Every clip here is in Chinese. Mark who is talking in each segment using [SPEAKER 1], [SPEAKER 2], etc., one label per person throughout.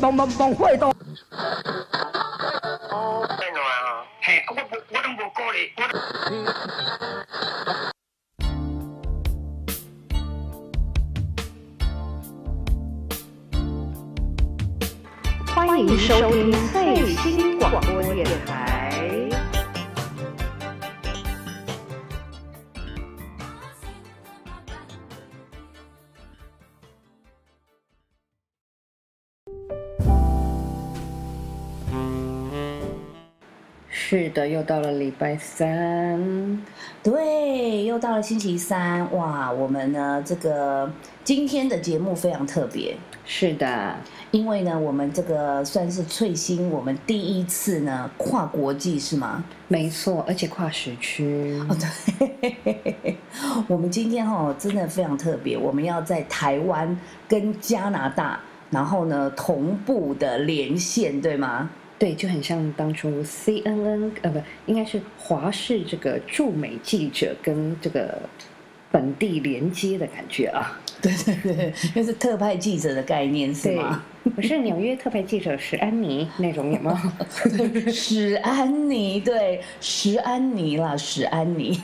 [SPEAKER 1] 忙忙忙会到。欢迎收听最新广播电台。是的，又到了礼拜三，
[SPEAKER 2] 对，又到了星期三，哇，我们呢这个今天的节目非常特别，
[SPEAKER 1] 是的，
[SPEAKER 2] 因为呢我们这个算是翠星，我们第一次呢跨国际是吗？
[SPEAKER 1] 没错，而且跨时区。
[SPEAKER 2] 哦，对，我们今天哈、真的非常特别，我们要在台湾跟加拿大，然后呢同步的连线，对吗？
[SPEAKER 1] 对，就很像当初 CNN 呃不，应该是华视这个驻美记者跟这个本地连接的感觉啊。
[SPEAKER 2] 对对对，就是特派记者的概念是吗？，
[SPEAKER 1] 我是纽约特派记者史安妮那种，有没有？
[SPEAKER 2] 史安妮，对，史安妮啦，史安妮，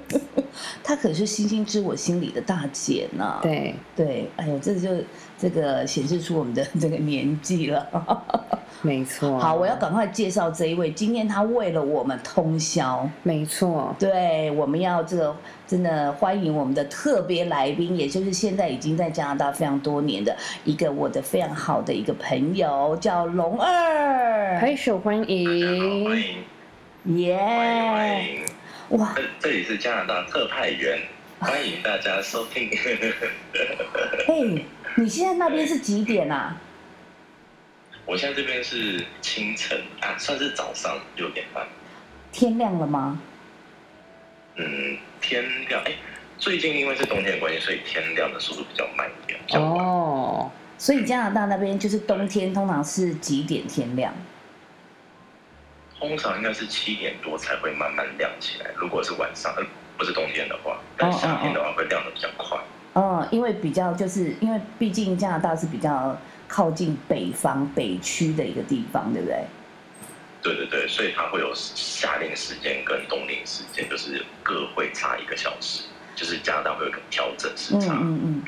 [SPEAKER 2] 她可是星星知我心里的大姐呢。
[SPEAKER 1] 对，
[SPEAKER 2] 对，哎呦，这就这个显示出我们的这个年纪了。
[SPEAKER 1] 没错。
[SPEAKER 2] 好，我要赶快介绍这一位，今天他为了我们通宵。
[SPEAKER 1] 没错，
[SPEAKER 2] 对，我们要这个真的欢迎我们的特别来宾，也就是现在已经在加拿大非常多年的一个我的非常好的一个朋友，叫龙二，
[SPEAKER 1] 拍手欢
[SPEAKER 3] 欢
[SPEAKER 1] 迎。
[SPEAKER 2] 耶！哇，
[SPEAKER 3] 这这里是加拿大特派员，欢迎大家收听。
[SPEAKER 2] 哎，你现在那边是几点啊？
[SPEAKER 3] 我现在这边是清晨啊，算是早上六点半。
[SPEAKER 2] 天亮了吗？
[SPEAKER 3] 嗯，天亮哎，最近因为是冬天的关系，所以天亮的速度比较慢一点。
[SPEAKER 1] 哦，
[SPEAKER 2] 所以加拿大那边就是冬天，通常是几点天亮？
[SPEAKER 3] 通常应该是七点多才会慢慢亮起来。如果是晚上，嗯，不是冬天的话，但夏天的话会亮的比较快。
[SPEAKER 2] 嗯，因为比较就是因为毕竟加拿大是比较靠近北方北区的一个地方，对不对？
[SPEAKER 3] 对对对，所以它会有夏令时间跟冬令时间，就是各会差一个小时，就是加拿大会有个调整时
[SPEAKER 2] 嗯。嗯嗯。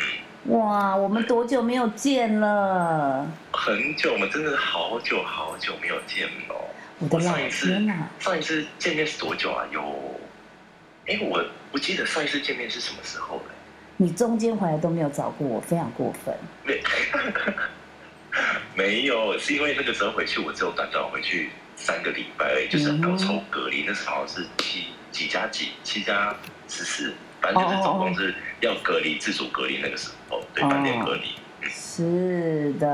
[SPEAKER 2] 哇，我们多久没有见了？
[SPEAKER 3] 很久，我们真的好久好久没有见了哦。
[SPEAKER 2] 我的老
[SPEAKER 3] 上一次
[SPEAKER 2] 天呐！
[SPEAKER 3] 上一次见面是多久啊？有，哎，我不记得上一次见面是什么时候了。
[SPEAKER 2] 你中间回来都没有找过我，非常过分。
[SPEAKER 3] 没，没有，是因为那个时候回去，我只有短短回去三个礼拜而已，就是刚抽隔离，那时候好像是七几加几，七加十四，反正就是总共是要隔离自主隔离那个时候，对，饭店隔离，
[SPEAKER 2] 是的，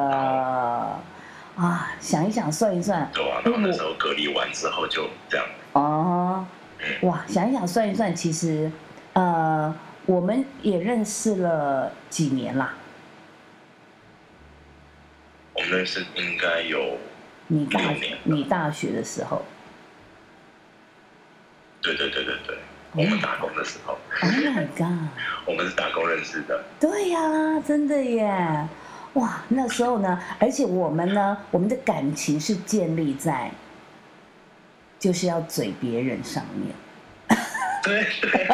[SPEAKER 2] 啊，想一想，算一算，
[SPEAKER 3] 对啊，然后那时候隔离完之后就这样，
[SPEAKER 2] 哦，哇，想一想，算一算，其实，呃，我们也认识了几年啦。
[SPEAKER 3] 我们认识应该有，
[SPEAKER 2] 你大你大学的时候。
[SPEAKER 3] 对对对对对，我们打工的时候
[SPEAKER 2] ，，Oh my god！
[SPEAKER 3] 我们是打工认识的，
[SPEAKER 2] 对呀、真的耶！哇，那时候呢，而且我们呢，我们的感情是建立在就是要嘴别人上面，
[SPEAKER 3] 对对，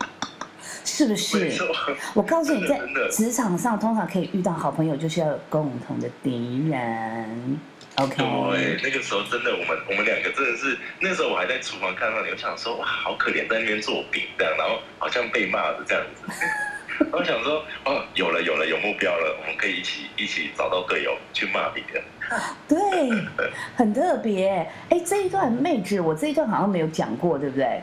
[SPEAKER 2] 是不是？我告诉你，在职场上通常可以遇到好朋友，就是要有共同的敌人。OK，
[SPEAKER 3] 对，那个时候真的，我们我们两个真的是，那时候我还在厨房看到你，我想说哇，好可怜，在那边做饼这样，然后好像被骂的这样子。我想说，哦，有了有了，有目标了，我们可以一起一起找到队友去骂别人。
[SPEAKER 2] 对，很特别。哎，这一段妹纸，我这一段好像没有讲过，对不对？
[SPEAKER 1] 哎，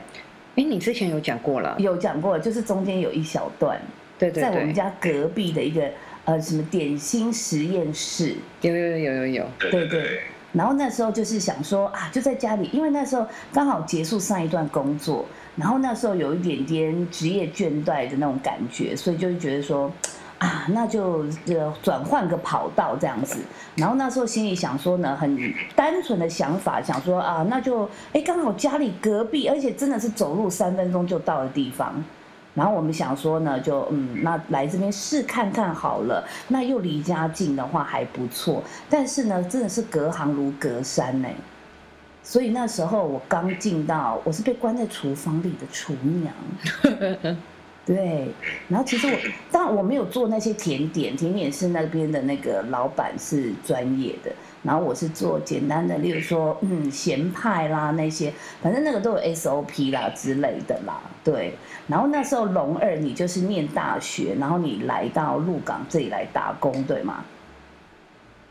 [SPEAKER 1] 你之前有讲过了，
[SPEAKER 2] 有讲过，就是中间有一小段，
[SPEAKER 1] 对对对，
[SPEAKER 2] 在我们家隔壁的一个呃什么点心实验室。
[SPEAKER 1] 有有有有有有，
[SPEAKER 3] 对
[SPEAKER 2] 对然后那时候就是想说啊，就在家里，因为那时候刚好结束上一段工作，然后那时候有一点点职业倦怠的那种感觉，所以就会觉得说。啊，那就呃转换个跑道这样子，然后那时候心里想说呢，很单纯的想法，想说啊，那就哎刚好家里隔壁，而且真的是走路三分钟就到的地方，然后我们想说呢，就嗯，那来这边试看看好了。那又离家近的话还不错，但是呢，真的是隔行如隔山呢。所以那时候我刚进到，我是被关在厨房里的厨娘。对，然后其实我当然我没有做那些甜点，甜点是那边的那个老板是专业的，然后我是做简单的，例如说嗯咸派啦那些，反正那个都有 SOP 啦之类的啦，对。然后那时候龙二你就是念大学，然后你来到鹿港这里来打工，对吗？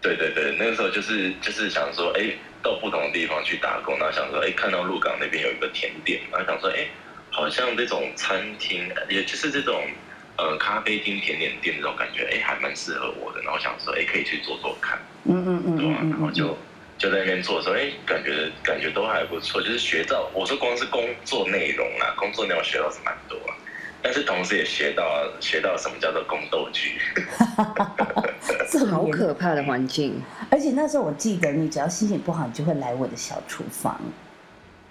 [SPEAKER 3] 对对对，那个时候就是就是想说，哎，到不同的地方去打工，然后想说，哎，看到鹿港那边有一个甜点，然后想说，哎。好像这种餐厅，也就是这种呃咖啡厅、甜点店这种感觉，哎，还蛮适合我的。然后想说，哎，可以去做做看。嗯嗯嗯，对吧？然后就就在那边做的时候，哎，感觉感觉都还不错。就是学到，我说光是工作内容啊，工作内容学到是蛮多啊。但是同时也学到学到什么叫做宫斗剧。
[SPEAKER 1] 这好可怕的环境。
[SPEAKER 2] 而且那时候我记得，你只要心情不好，你就会来我的小厨房。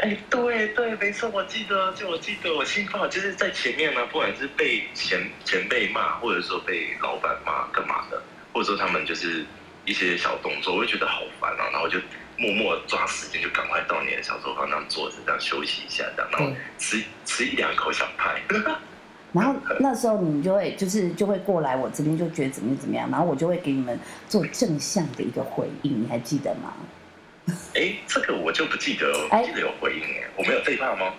[SPEAKER 3] 哎，对对，没错，我记得，就我记得，我心好就是在前面呢，不管是被前前辈骂，或者说被老板骂干嘛的，或者说他们就是一些小动作，我会觉得好烦啊，然后就默默抓时间，就赶快到你的小作坊那样坐着，这样休息一下，这样，然后吃吃一两口小派。
[SPEAKER 2] 然后那时候你们就会就是就会过来我这边，就觉得怎么样怎么样，然后我就会给你们做正向的一个回应，你还记得吗？
[SPEAKER 3] 哎，这个我就不记得，记得有回应哎，我没有背叛吗？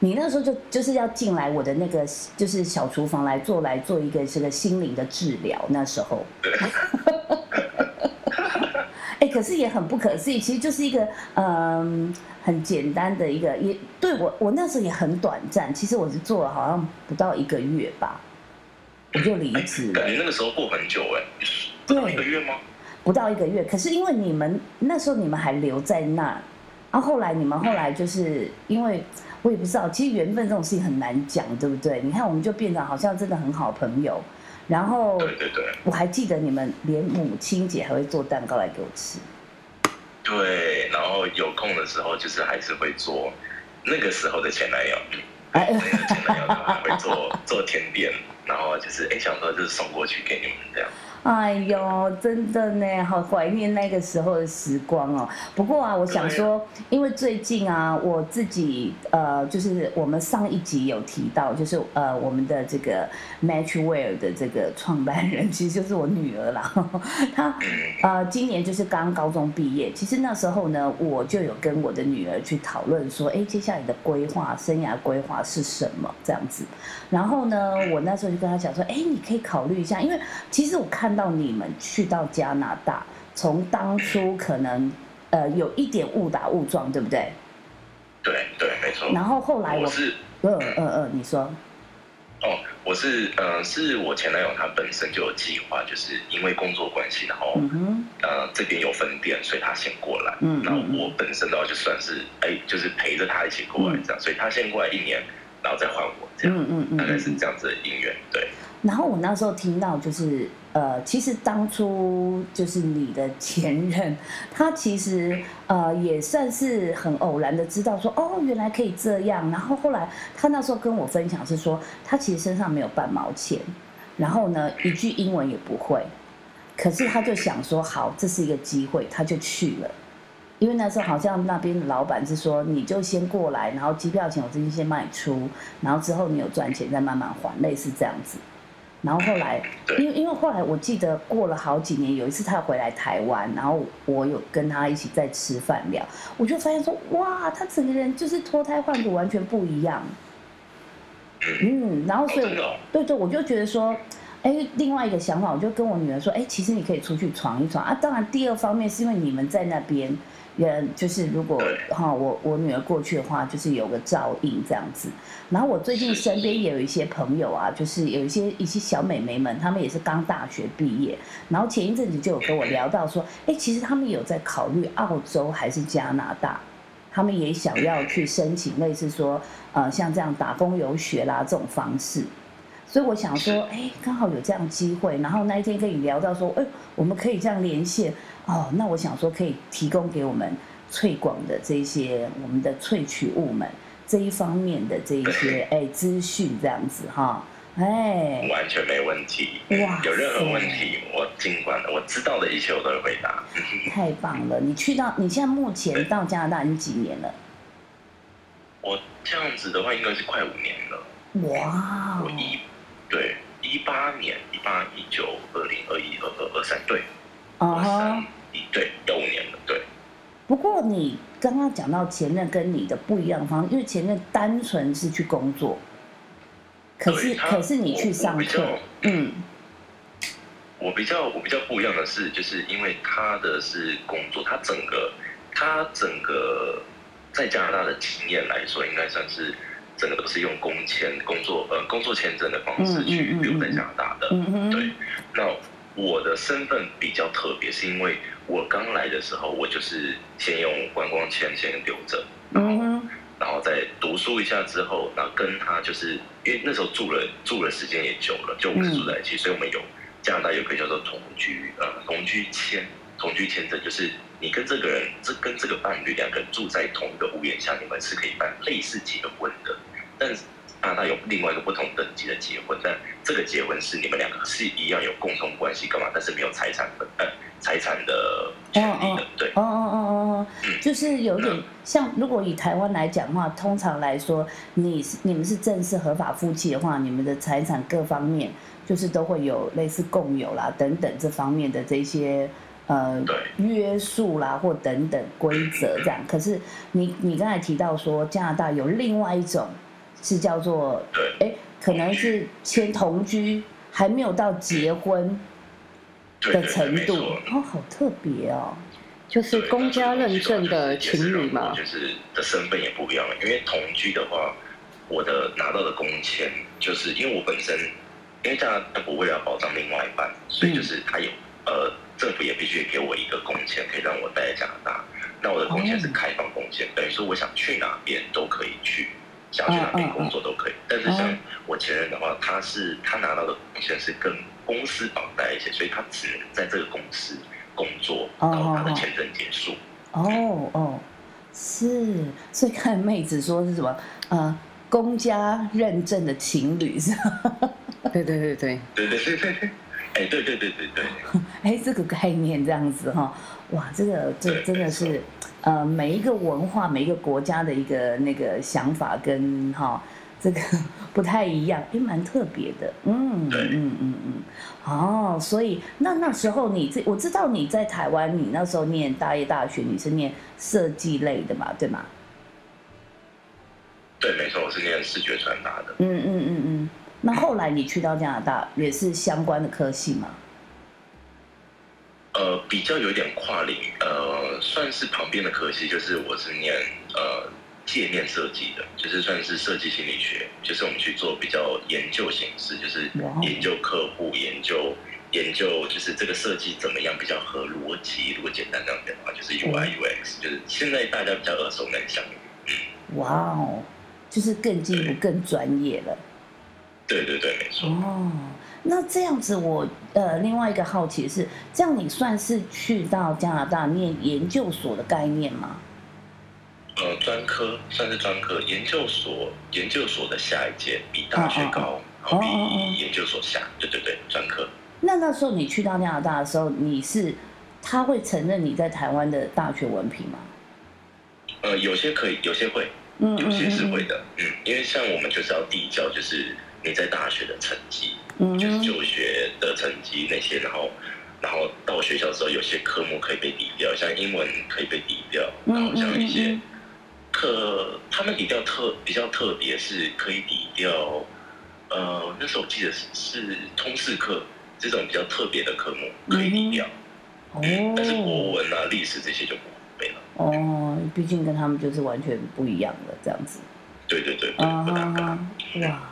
[SPEAKER 2] 你那时候就就是要进来我的那个就是小厨房来做来做一个这个心灵的治疗，那时候。哎，可是也很不可思议，其实就是一个嗯很简单的一个，也对我我那时候也很短暂，其实我是做了好像不到一个月吧，我就离职。
[SPEAKER 3] 感觉那个时候过很久哎，对，一个月吗？
[SPEAKER 2] 不到一个月，可是因为你们那时候你们还留在那，然后后来你们后来就是因为我也不知道，其实缘分这种事情很难讲，对不对？你看我们就变成好像真的很好朋友，然后
[SPEAKER 3] 对对对，
[SPEAKER 2] 我还记得你们连母亲节还会做蛋糕来给我吃，
[SPEAKER 3] 对，然后有空的时候就是还是会做那个时候的前男友，哎，那个 前男友会做做甜点，然后就是哎想说就是送过去给你们这样。
[SPEAKER 2] 哎呦，真的呢，好怀念那个时候的时光哦。不过啊，我想说，因为最近啊，我自己呃，就是我们上一集有提到，就是呃，我们的这个 Matchwear 的这个创办人，其实就是我女儿啦。她呃，今年就是刚高中毕业。其实那时候呢，我就有跟我的女儿去讨论说，哎，接下来的规划、生涯规划是什么这样子。然后呢，我那时候就跟她讲说，哎，你可以考虑一下，因为其实我看。看到你们去到加拿大，从当初可能呃有一点误打误撞，对不对？
[SPEAKER 3] 对对，没错。
[SPEAKER 2] 然后后来我
[SPEAKER 3] 是
[SPEAKER 2] 嗯嗯嗯，你说
[SPEAKER 3] 哦，我是呃，是我前男友他本身就有计划，就是因为工作关系，然后嗯呃这边有分店，所以他先过来。嗯，然后我本身的话就算是哎，就是陪着他一起过来这样，所以他先过来一年，然后再换我这样，嗯嗯嗯，大概是这样子的姻缘，对。
[SPEAKER 2] 然后我那时候听到就是。呃，其实当初就是你的前任，他其实呃也算是很偶然的知道说，哦，原来可以这样。然后后来他那时候跟我分享是说，他其实身上没有半毛钱，然后呢一句英文也不会，可是他就想说，好，这是一个机会，他就去了。因为那时候好像那边的老板是说，你就先过来，然后机票钱我这边先卖出，然后之后你有赚钱再慢慢还，类似这样子。然后后来，因为因为后来我记得过了好几年，有一次他回来台湾，然后我有跟他一起在吃饭聊，我就发现说，哇，他整个人就是脱胎换骨，完全不一样。嗯，然后所以，对对，我就觉得说，哎，另外一个想法，我就跟我女儿说，哎，其实你可以出去闯一闯啊。当然，第二方面是因为你们在那边。也就是如果哈我我女儿过去的话，就是有个照应这样子。然后我最近身边也有一些朋友啊，就是有一些一些小美眉们，她们也是刚大学毕业。然后前一阵子就有跟我聊到说，哎，其实他们有在考虑澳洲还是加拿大，他们也想要去申请类似说呃像这样打工游学啦这种方式。所以我想说，哎，刚好有这样机会。然后那一天跟你聊到说，哎，我们可以这样连线。哦，那我想说可以提供给我们萃广的这些我们的萃取物们，这一方面的这一些 哎资讯这样子哈，哎，
[SPEAKER 3] 完全没问题。
[SPEAKER 2] 哇
[SPEAKER 3] 有任何
[SPEAKER 2] 塞
[SPEAKER 3] 问题，我尽管我知道的一切我都会回答。
[SPEAKER 2] 太棒了！你去到你现在目前到加拿大已经几年了？
[SPEAKER 3] 我这样子的话，应该是快五年了。
[SPEAKER 2] 哇哦，
[SPEAKER 3] 我一对一八年、一八、一九、二零、二一、二二、二三，对，
[SPEAKER 2] 啊
[SPEAKER 3] 二三
[SPEAKER 2] 哈！
[SPEAKER 3] 一对，要五年了，对。
[SPEAKER 2] 不过你刚刚讲到前任跟你的不一样方，因为前任单纯是去工作，可是可是你去上课嗯
[SPEAKER 3] 我比较我比较不一样的是，就是因为他的是工作，他整个他整个在加拿大的经验来说，应该算是整个都是用工签工作呃工作签证的方式去留在加拿大的。对，那我的身份比较特别，是因为我刚来的时候，我就是先用观光签先留着，然后
[SPEAKER 2] 嗯，
[SPEAKER 3] 然后再读书一下之后，然后跟他就是因为那时候住了住了时间也久了，就我们是住在一起，所以我们有加拿大有个叫做同居呃同居签同居签证，就是你跟这个人这跟这个伴侣两个人住在同一个屋檐下，你们是可以办类似结婚的，但是加拿大有另外一个不同等级的结婚，但这个结婚是你们两个是一样有共同关系干嘛，但是没有财产分呃财产的权利的，对。
[SPEAKER 2] 哦哦哦哦哦，
[SPEAKER 3] 嗯
[SPEAKER 2] 就是有点像，如果以台湾来讲的话，通常来说，你你们是正式合法夫妻的话，你们的财产各方面就是都会有类似共有啦等等这方面的这些呃约束啦或等等规则这样。可是你你刚才提到说加拿大有另外一种是叫做
[SPEAKER 3] 对
[SPEAKER 2] 哎，可能是签同居，还没有到结婚的程度哦，好特别哦。
[SPEAKER 1] 就是公家认证的情侣嘛。
[SPEAKER 3] 就是的身份也不一样了。因为同居的话，我的拿到的工签，就是因为我本身，因为加拿大不为了保障另外一半，所以就是他有呃政府也必须给我一个工签，可以让我待在加拿大。那我的工签是开放工签，等于说我想去哪边都可以去，想去哪边工作都可以。但是像我前任的话，他是他拿到的工签是跟公司绑在一起，所以他只能在这个公司工作到他的签证结束。
[SPEAKER 2] 哦哦，是，所以看妹子说是什么呃，公家认证的情侣是吧？
[SPEAKER 1] 对对对对，
[SPEAKER 3] 对对对对对，哎，对对对对对，
[SPEAKER 2] 哎，这个概念这样子哈，哇，这个这真的是呃，每一个文化、每一个国家的一个那个想法跟哈。这个不太一样，也蛮特别的，嗯嗯嗯嗯，哦，所以那那时候你这我知道你在台湾，你那时候念大业大学，你是念设计类的嘛，对吗？
[SPEAKER 3] 对，没错，我是念视觉传达的。
[SPEAKER 2] 嗯嗯嗯嗯。那后来你去到加拿大，也是相关的科系吗？
[SPEAKER 3] 呃，比较有点跨领，呃，算是旁边的科系，就是我是念呃界面设计的，就是算是设计心理学，就是我们去做比较研究形式，就是研究客户，研究研究就是这个设计怎么样比较合逻辑。如果简单这样讲的话，就是 UI UX，就是现在大家比较耳熟能详。
[SPEAKER 2] 哇哦，就是更进一步、更专业了。
[SPEAKER 3] 对对对，没错。
[SPEAKER 2] 哦，那这样子我，呃，另外一个好奇是，这样你算是去到加拿大念研究所的概念吗？
[SPEAKER 3] 呃，专科算是专科，研究所研究所的下一届比大学高，然后
[SPEAKER 2] 哦哦哦
[SPEAKER 3] 比研究所下，对对对，专科。
[SPEAKER 2] 那那时候你去到加拿大的时候，你是他会承认你在台湾的大学文凭吗？
[SPEAKER 3] 呃，有些可以，有些会，
[SPEAKER 2] 嗯
[SPEAKER 3] 有些是会
[SPEAKER 2] 嗯
[SPEAKER 3] 的，嗯，因为像我们就是要递交，就是你在大学的成绩，就是就学的成绩那些，然后然后到学校的时候，有些科目可以被抵掉，像英文可以被抵掉，
[SPEAKER 2] 嗯
[SPEAKER 3] 然后像一些
[SPEAKER 2] 嗯嗯
[SPEAKER 3] 课，他们抵掉特比较特别，是可以抵掉，呃，那时候我记得是是通识课这种比较特别的科目可以抵掉，嗯，但是国
[SPEAKER 2] 哦
[SPEAKER 3] 文啊、历史这些就不会了，
[SPEAKER 2] 哦，毕竟跟他们就是完全不一样的这样子。
[SPEAKER 3] 对对对对，
[SPEAKER 2] 啊
[SPEAKER 3] 不搭嘎。
[SPEAKER 2] 哇！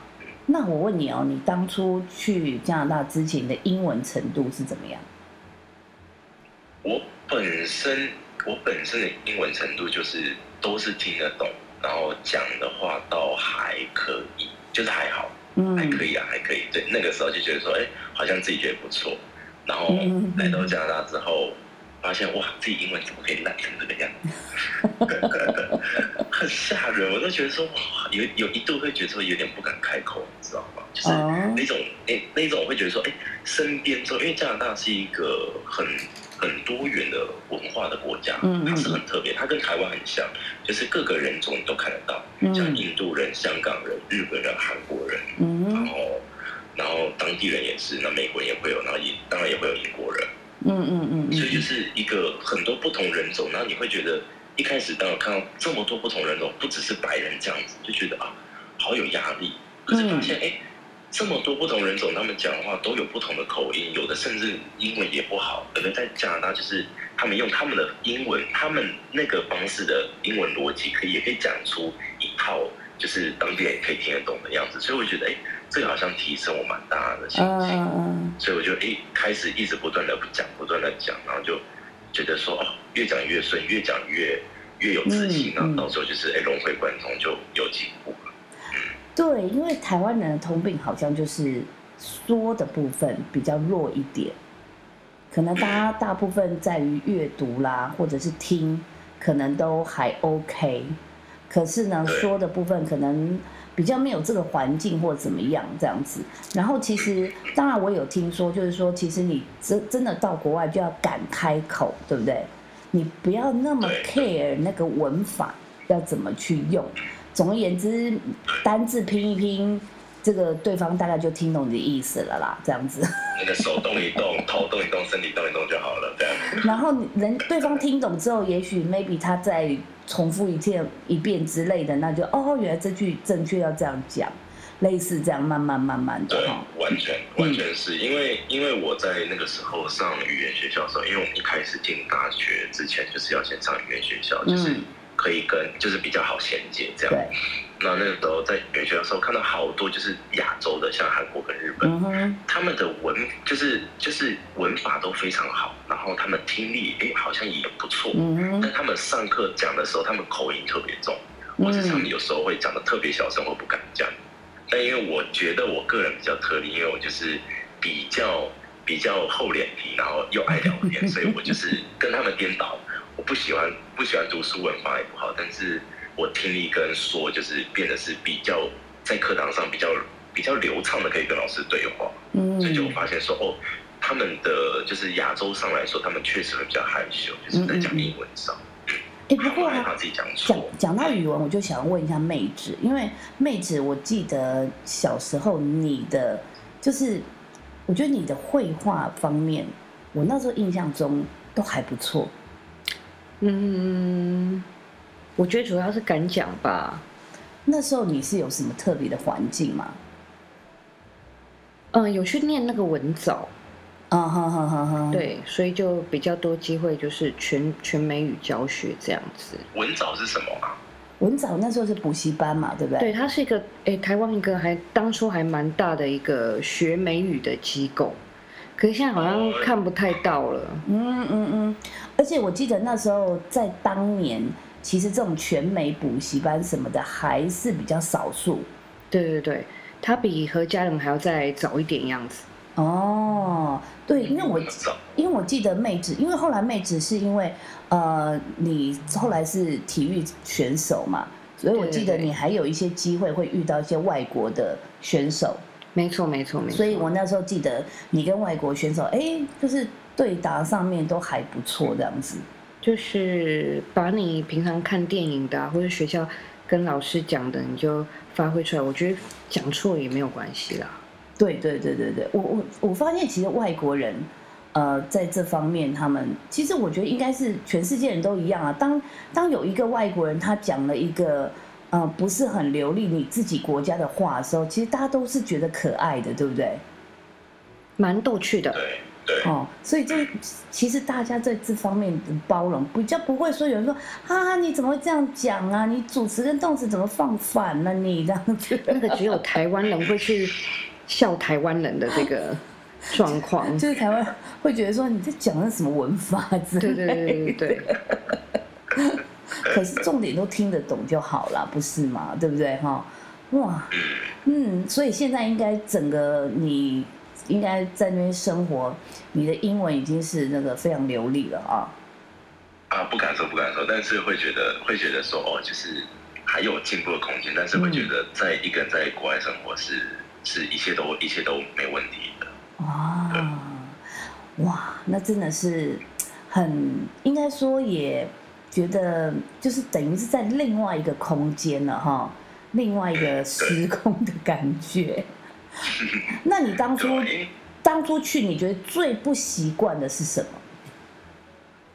[SPEAKER 2] 那我问你哦，你当初去加拿大之前的英文程度是怎么样？
[SPEAKER 3] 我本身我本身的英文程度就是都是听得懂，然后讲的话倒还可以，就是还好，
[SPEAKER 2] 嗯，
[SPEAKER 3] 还可以啊，还可以。对，那个时候就觉得说，哎，好像自己觉得不错。然后
[SPEAKER 2] 嗯
[SPEAKER 3] 来到加拿大之后，发现哇，自己英文怎么可以烂成这个样子？很吓人，我都觉得说哇，有有一度会觉得说有点不敢开口，你知道吗？就是
[SPEAKER 2] 哦
[SPEAKER 3] 那种哎、那种会觉得说哎、身边说，因为加拿大是一个很很多元的文化的国家，
[SPEAKER 2] 嗯嗯
[SPEAKER 3] 它是很特别，它跟台湾很像，就是各个人种你都看得到，
[SPEAKER 2] 嗯
[SPEAKER 3] 像印度人、香港人、日本人、韩国人，
[SPEAKER 2] 嗯
[SPEAKER 3] 然后然后当地人也是，那美国人也会有，然后也当然也会有英国人。
[SPEAKER 2] 嗯嗯嗯
[SPEAKER 3] 所以就
[SPEAKER 2] 嗯
[SPEAKER 3] 是一个很多不同人种，然后你会觉得一开始当我看到这么多不同人种，不只是白人这样子，就觉得啊，好有压力。可是发现哎、诶这么多不同人种，他们讲话都有不同的口音，有的甚至英文也不好，可能在加拿大就是他们用他们的英文，他们那个方式的英文逻辑，可以也可以讲出一套就是当地人也可以听得懂的样子。所以我觉得哎、诶这个好像提升我蛮大的心
[SPEAKER 2] 嗯
[SPEAKER 3] 情。
[SPEAKER 2] 嗯
[SPEAKER 3] 所以我就一开始一直不断的讲，不断的讲，然后就觉得说哦，越讲越顺，越讲越越有自信，
[SPEAKER 2] 嗯嗯
[SPEAKER 3] 然后到时候就是哎，融会贯通就有进步了。
[SPEAKER 2] 对，因为台湾人的通病好像就是说的部分比较弱一点，可能大家大部分在于阅读啦，或者是听，可能都还 OK，可是呢，
[SPEAKER 3] 对
[SPEAKER 2] 说的部分可能比较没有这个环境或怎么样这样子。然后其实，当然我有听说，就是说，其实你真真的到国外就要敢开口，对不对？你不要那么 care 那个文法要怎么去用。总而言之，单字拼一拼，这个对方大概就听懂你的意思了啦，这样子。
[SPEAKER 3] 那个手动一动，头动一动，身体动一动就好了，这样。
[SPEAKER 2] 然后人对方听懂之后，也许 maybe 他再重复一遍一遍之类的，那就哦，原来这句正确要这样讲，类似这样慢慢慢慢的
[SPEAKER 3] 对。，完全完全是因为因为我在那个时候上语言学校的时候，因为我们一开始进大学之前就是要先上语言学校，就是
[SPEAKER 2] 嗯
[SPEAKER 3] 可以跟就是比较好衔接这样。那那个时候在语言学校的时候，看到好多就是亚洲的，像韩国跟日本，
[SPEAKER 2] 嗯，
[SPEAKER 3] 他们的文就是就是文法都非常好，然后他们听力诶好像也不错，
[SPEAKER 2] 嗯哼，
[SPEAKER 3] 但他们上课讲的时候，他们口音特别重，
[SPEAKER 2] 嗯
[SPEAKER 3] 或是他们有时候会讲的特别小声我不敢讲。但因为我觉得我个人比较特例，因为我就是比较比较厚脸皮，然后又爱聊天，所以我就是跟他们颠倒。我不喜欢不喜欢读书，文化也不好，但是我听力跟说就是变得是比较在课堂上比较比较流畅的，可以跟老师对话。嗯所以就
[SPEAKER 2] 我
[SPEAKER 3] 发现说，哦，他们的就是亚洲上来说，他们确实会比较害羞，就是在讲英文上，
[SPEAKER 2] 哎，不过啊
[SPEAKER 3] 害怕自己讲。
[SPEAKER 2] 讲到语文，我就想问一下妹子，因为妹子，我记得小时候你的就是，我觉得你的绘画方面，我那时候印象中都还不错。
[SPEAKER 1] 嗯，我觉得主要是敢讲吧。
[SPEAKER 2] 那时候你是有什么特别的环境吗？
[SPEAKER 1] 嗯，有去念那个文藻，
[SPEAKER 2] 啊哈哈哈哈，，
[SPEAKER 1] 对，所以就比较多机会，就是全全美语教学这样子。
[SPEAKER 3] 文藻是什么啊？
[SPEAKER 2] 文藻那时候是补习班嘛，对不对？
[SPEAKER 1] 对，它是一个诶，台湾一个还当初还蛮大的一个学美语的机构，可是现在好像看不太到了。
[SPEAKER 2] 嗯嗯嗯，而且我记得那时候在当年，其实这种全美补习班什么的还是比较少数。
[SPEAKER 1] 对对对，它比何家人还要再早一点样子。
[SPEAKER 2] 哦，对，因为我？因为我记得妹子，因为后来妹子是因为呃，你后来是体育选手嘛，所以我记得你还有一些机会会遇到一些外国的选手，
[SPEAKER 1] 没错没错没错。
[SPEAKER 2] 所以我那时候记得你跟外国选手，哎，就是对答上面都还不错这样子。
[SPEAKER 1] 就是把你平常看电影的、啊、或者学校跟老师讲的，你就发挥出来。我觉得讲错也没有关系啦。
[SPEAKER 2] 对对对对对，我我我发现其实外国人，呃，在这方面他们其实我觉得应该是全世界人都一样啊。当当有一个外国人他讲了一个呃不是很流利你自己国家的话的时候，其实大家都是觉得可爱的，对不对？
[SPEAKER 1] 蛮逗趣的。
[SPEAKER 3] 对对，
[SPEAKER 2] 哦，所以这其实大家在这方面的包容，比较不会说有人说啊你怎么会这样讲啊？你主词跟动词怎么放反了、你 这样子？
[SPEAKER 1] 那个只有台湾人会去笑台湾人的这个 状况。
[SPEAKER 2] 就是台湾会觉得说你在讲的什么文法之类的。
[SPEAKER 1] 对对对对对，
[SPEAKER 2] 可是重点都听得懂就好了，不是吗？对不对？哈，哇，嗯，所以现在应该整个你应该在那边生活，你的英文已经是那个非常流利了啊。
[SPEAKER 3] 啊，不敢说不敢说，但是会觉得会觉得说，哦，就是还有进步的空间，但是会觉得在一个人在国外生活是是一切都一切都没问题的。
[SPEAKER 2] 哇，哇，那真的是很应该说也觉得就是等于是在另外一个空间了哈，另外一个时空的感觉。那你当初
[SPEAKER 3] 对，
[SPEAKER 2] 当初去，你觉得最不习惯的是什么？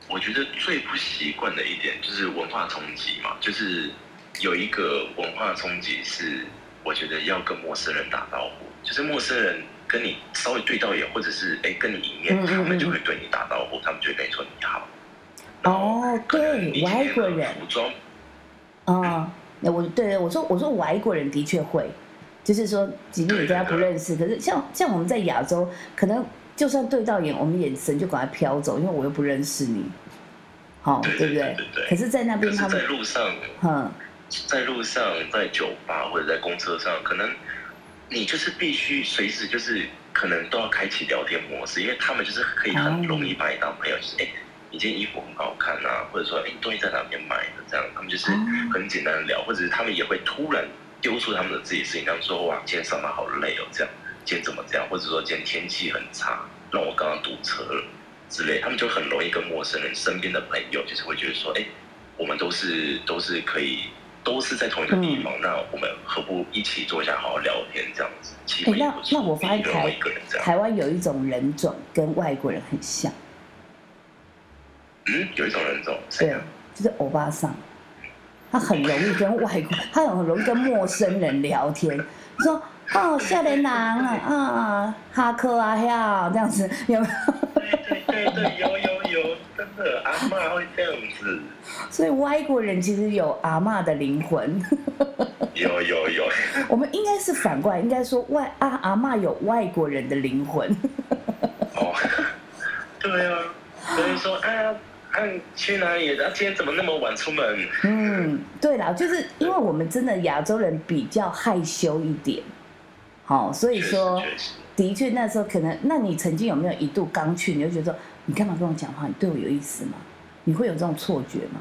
[SPEAKER 3] 我觉得最不习惯的一点就是文化冲击嘛，就是有一个文化冲击是，我觉得要跟陌生人打招呼，就是陌生人跟你稍微对到眼，或者是哎跟你一面，
[SPEAKER 2] 嗯嗯嗯
[SPEAKER 3] 他们就会对你打招呼，他们就会跟你说你好。
[SPEAKER 2] 哦，对，外国人
[SPEAKER 3] 服装
[SPEAKER 2] 啊，那我对我说我说外国人的确会，就是说，即便你跟他不认识，可是像像我们在亚洲，可能就算对到眼，我们眼神就赶快飘走，因为我又不认识你，好、
[SPEAKER 3] 对
[SPEAKER 2] 对不对
[SPEAKER 3] 对对对？
[SPEAKER 2] 可是，在那边他们
[SPEAKER 3] 在，路上，
[SPEAKER 2] 嗯，
[SPEAKER 3] 在路上，在酒吧或者在公车上，可能你就是必须随时就是可能都要开启聊天模式，因为他们就是可以很容易把你当朋友，就是哎，你这件衣服很好看啊，或者说哎，你东西在哪边买的？这样，他们就是
[SPEAKER 2] 哦。
[SPEAKER 3] 很简单的聊，或者是他们也会突然丢出他们的自己事情，他们说哇，今天上班好累哦，这样，今天怎么这样，或者说今天天气很差，让我刚刚堵车了之类，他们就很容易跟陌生人身边的朋友，就是会觉得说，哎，我们都是都是可以。都是在同一个地方，那我们何不一起坐下好好聊天这样子？
[SPEAKER 2] 那那我发现台台湾有一种人种跟外国人很像，
[SPEAKER 3] 嗯，有一种人种，谁
[SPEAKER 2] 对
[SPEAKER 3] 啊？，
[SPEAKER 2] 就是欧巴桑，他很容易跟外国，他很容易跟陌生人聊天，说哦，少年人啊啊，哈克啊呀，这样子有没有？
[SPEAKER 3] 对对对，有有有，真的阿妈会这样子，
[SPEAKER 2] 所以外国人其实有阿嬷的灵魂，
[SPEAKER 3] 有有有，
[SPEAKER 2] 我们应该是反过来，应该说外啊阿嬷有外国人的灵魂。
[SPEAKER 3] 哦，对啊，所以说啊啊，你去哪里？啊，今天怎么那么晚出门？
[SPEAKER 2] 嗯，对啦，就是因为我们真的亚洲人比较害羞一点，好，所以说，的确那时候可能，那你曾经有没有一度刚去，你就觉得说你干嘛跟我讲话？你对我有意思吗？你会有这种错觉吗？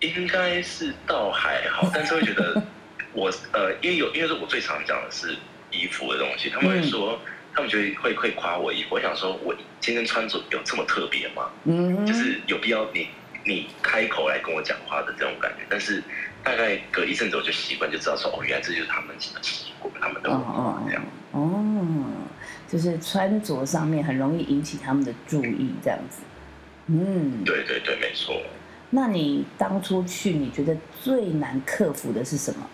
[SPEAKER 3] 应该是倒还好，但是会觉得 我呃，因为有因为是我最常讲的是衣服的东西，他们会说，他们觉得会会夸我衣服，我想说我今天穿着有这么特别吗？
[SPEAKER 2] 嗯，
[SPEAKER 3] 就是有必要你你开口来跟我讲话的这种感觉，但是大概隔一阵子我就习惯，就知道说哦，原来这就是他们的习惯，他们的
[SPEAKER 2] 哦
[SPEAKER 3] 文化
[SPEAKER 2] 哦
[SPEAKER 3] 这样。
[SPEAKER 2] 哦，就是穿着上面很容易引起他们的注意，这样子。嗯，
[SPEAKER 3] 对对对，没错。
[SPEAKER 2] 那你当初去，你觉得最难克服的是什么？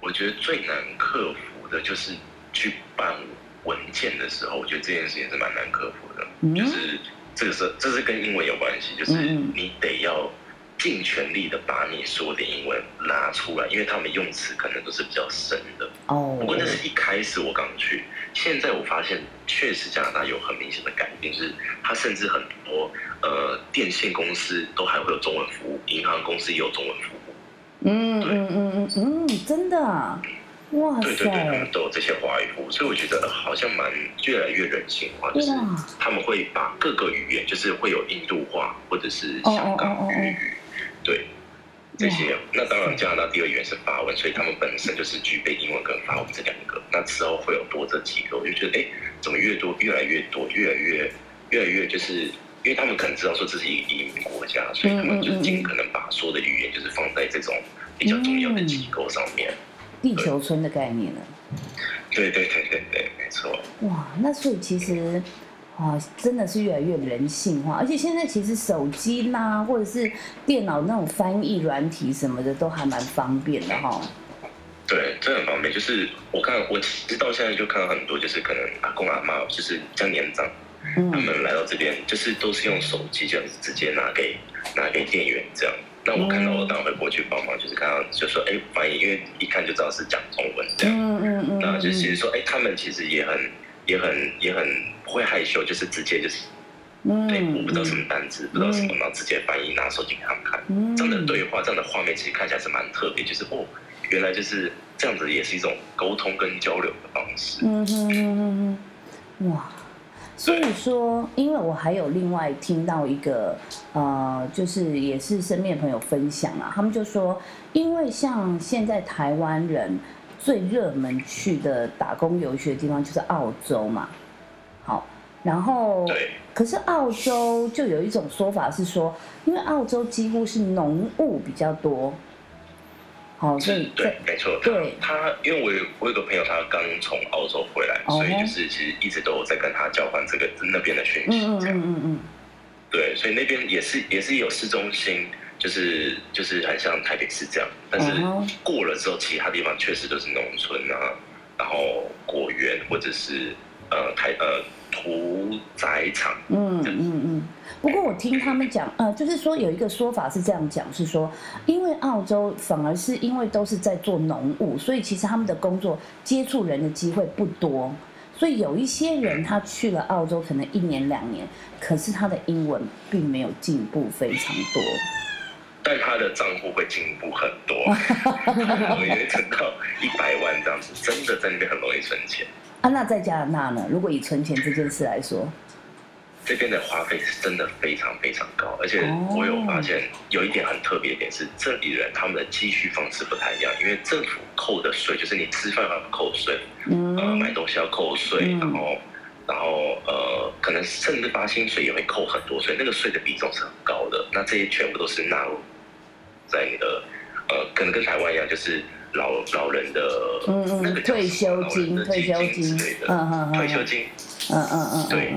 [SPEAKER 3] 我觉得最难克服的就是去办文件的时候，我觉得这件事情是蛮难克服的。
[SPEAKER 2] 嗯
[SPEAKER 3] 就是这个是这是跟英文有关系，就是你得要尽全力的把你说的英文拿出来，因为他们用词可能都是比较深的。
[SPEAKER 2] 哦。
[SPEAKER 3] 不过那是一开始我刚去，现在我发现确实加拿大有很明显的改变，就是它甚至很多呃电信公司都还会有中文服务，银行公司也有中文服务。
[SPEAKER 2] 嗯嗯嗯嗯嗯，真的啊，哇
[SPEAKER 3] 对对对，他们，都有这些华语服务，所以我觉得呃好像蛮越来越人性化，就是他们会把各个语言，就是会有印度话或者是
[SPEAKER 2] 哦
[SPEAKER 3] 香港粤语，对这些。那当然，加拿大第二语言是法文，所以他们本身就是具备英文跟法文这两个。那之后会有多这几个，我就觉得哎，怎么越多越来越多，越来越越来越就是。因为他们可能知道说这是移民国家，所以他们就是尽可能把所有的语言就是放在这种比较重要的机构上面。
[SPEAKER 2] 地球村的概念呢。
[SPEAKER 3] 对对对对对，没错。
[SPEAKER 2] 哇，那所以其实啊，真的是越来越人性化，而且现在其实手机啦，或者是电脑那种翻译软体什么的，都还蛮方便的哈。
[SPEAKER 3] 对，真的很方便。就是我看，我其实到现在就看到很多，就是可能阿公阿妈，就是比较年长，他
[SPEAKER 2] 嗯
[SPEAKER 3] 们来到这边，就是都是用手机这样子直接拿给拿给店员这样。那我看到我当然会过去帮忙，就是看到就说哎翻译，因为一看就知道是讲中文这样。
[SPEAKER 2] 嗯嗯嗯
[SPEAKER 3] 那就其实说，哎，他们其实也很也很也很不会害羞，就是直接就是
[SPEAKER 2] 嗯
[SPEAKER 3] 对我不知道什么单词，不知道什么，然后直接翻译拿手机给他们看。
[SPEAKER 2] 嗯
[SPEAKER 3] 这样的对话，这样的画面，其实看起来是蛮特别，就是哦，原来就是这样子，也是一种沟通跟交流的方式。
[SPEAKER 2] 嗯哼哼哼哼，哇！所以说，因为我还有另外听到一个呃，就是也是身边的朋友分享啊，他们就说，因为像现在台湾人最热门去的打工游学的地方就是澳洲嘛，好，然后
[SPEAKER 3] 对，
[SPEAKER 2] 可是澳洲就有一种说法是说，因为澳洲几乎是浓雾比较多，好，所以在
[SPEAKER 3] 对，没错。
[SPEAKER 2] 对
[SPEAKER 3] 他他因为我有我有个朋友，他刚从澳洲回来，
[SPEAKER 2] 哦
[SPEAKER 3] 所以就是其实一直都有在跟他交换这个那边的讯息，
[SPEAKER 2] 嗯嗯
[SPEAKER 3] 这样。
[SPEAKER 2] 嗯嗯嗯，
[SPEAKER 3] 对，所以那边也是也是有市中心，就是就是很像台北市这样，但是过了之后，其他地方确实都是农村啊，然后果园或者是呃台呃屠宰场，
[SPEAKER 2] 嗯嗯嗯。不过我听他们讲，呃，就是说有一个说法是这样讲，是说，因为澳洲反而是因为都是在做农务，所以其实他们的工作接触人的机会不多，所以有一些人他去了澳洲可能一年两年，可是他的英文并没有进步非常多。
[SPEAKER 3] 但他的账户会进步很多，很容易会存到一百万这样子，真的在那边很容易存钱。
[SPEAKER 2] 啊，那在加拿大呢？如果以存钱这件事来说，
[SPEAKER 3] 这边的花费是真的非常非常高，而且
[SPEAKER 2] 哦
[SPEAKER 3] 我有发现有一点很特别的点是，这里人他们的积蓄方式不太一样，因为政府扣的税就是你吃饭要扣税，呃，
[SPEAKER 2] 嗯
[SPEAKER 3] 买东西要扣税，
[SPEAKER 2] 嗯
[SPEAKER 3] 然后然后呃，可能甚至发薪水也会扣很多税，那个税的比重是很高的。那这些全部都是纳入在你的呃，可能跟台湾一样，就是老老人的
[SPEAKER 2] 嗯嗯
[SPEAKER 3] 那个
[SPEAKER 2] 退休金退休
[SPEAKER 3] 金
[SPEAKER 2] 金
[SPEAKER 3] 之类的，
[SPEAKER 2] 嗯嗯嗯
[SPEAKER 3] 退休金。
[SPEAKER 2] 嗯嗯嗯，
[SPEAKER 3] 对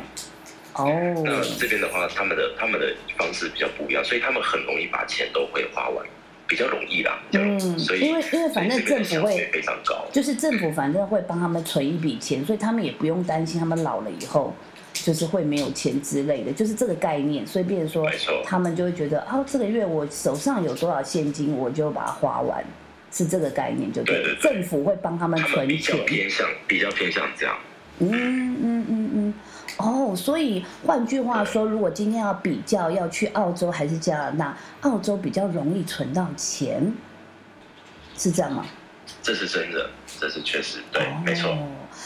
[SPEAKER 2] 嗯，
[SPEAKER 3] 那
[SPEAKER 2] 哦，
[SPEAKER 3] 这边的话，他们的他们的方式比较不一样，所以他们很容易把钱都会花完，比较容易啦。
[SPEAKER 2] 嗯
[SPEAKER 3] 所以
[SPEAKER 2] 因为因为反正政府会
[SPEAKER 3] 非常高。
[SPEAKER 2] 就是政府反正会帮他们存一笔钱，所以他们也不用担心他们老了以后就是会没有钱之类的，就是这个概念。所以变成说，他们就会觉得，哦，这个月我手上有多少现金，我就把它花完，是这个概念就对了。
[SPEAKER 3] 对对对
[SPEAKER 2] 政府会帮他们存
[SPEAKER 3] 比较
[SPEAKER 2] 钱。
[SPEAKER 3] 偏向比较偏向这样，
[SPEAKER 2] 嗯嗯嗯嗯，哦，所以换句话说，如果今天要比较要去澳洲还是加拿大，澳洲比较容易存到钱，是这样吗？
[SPEAKER 3] 这是真的，这是确实对，
[SPEAKER 2] 哦
[SPEAKER 3] 没错。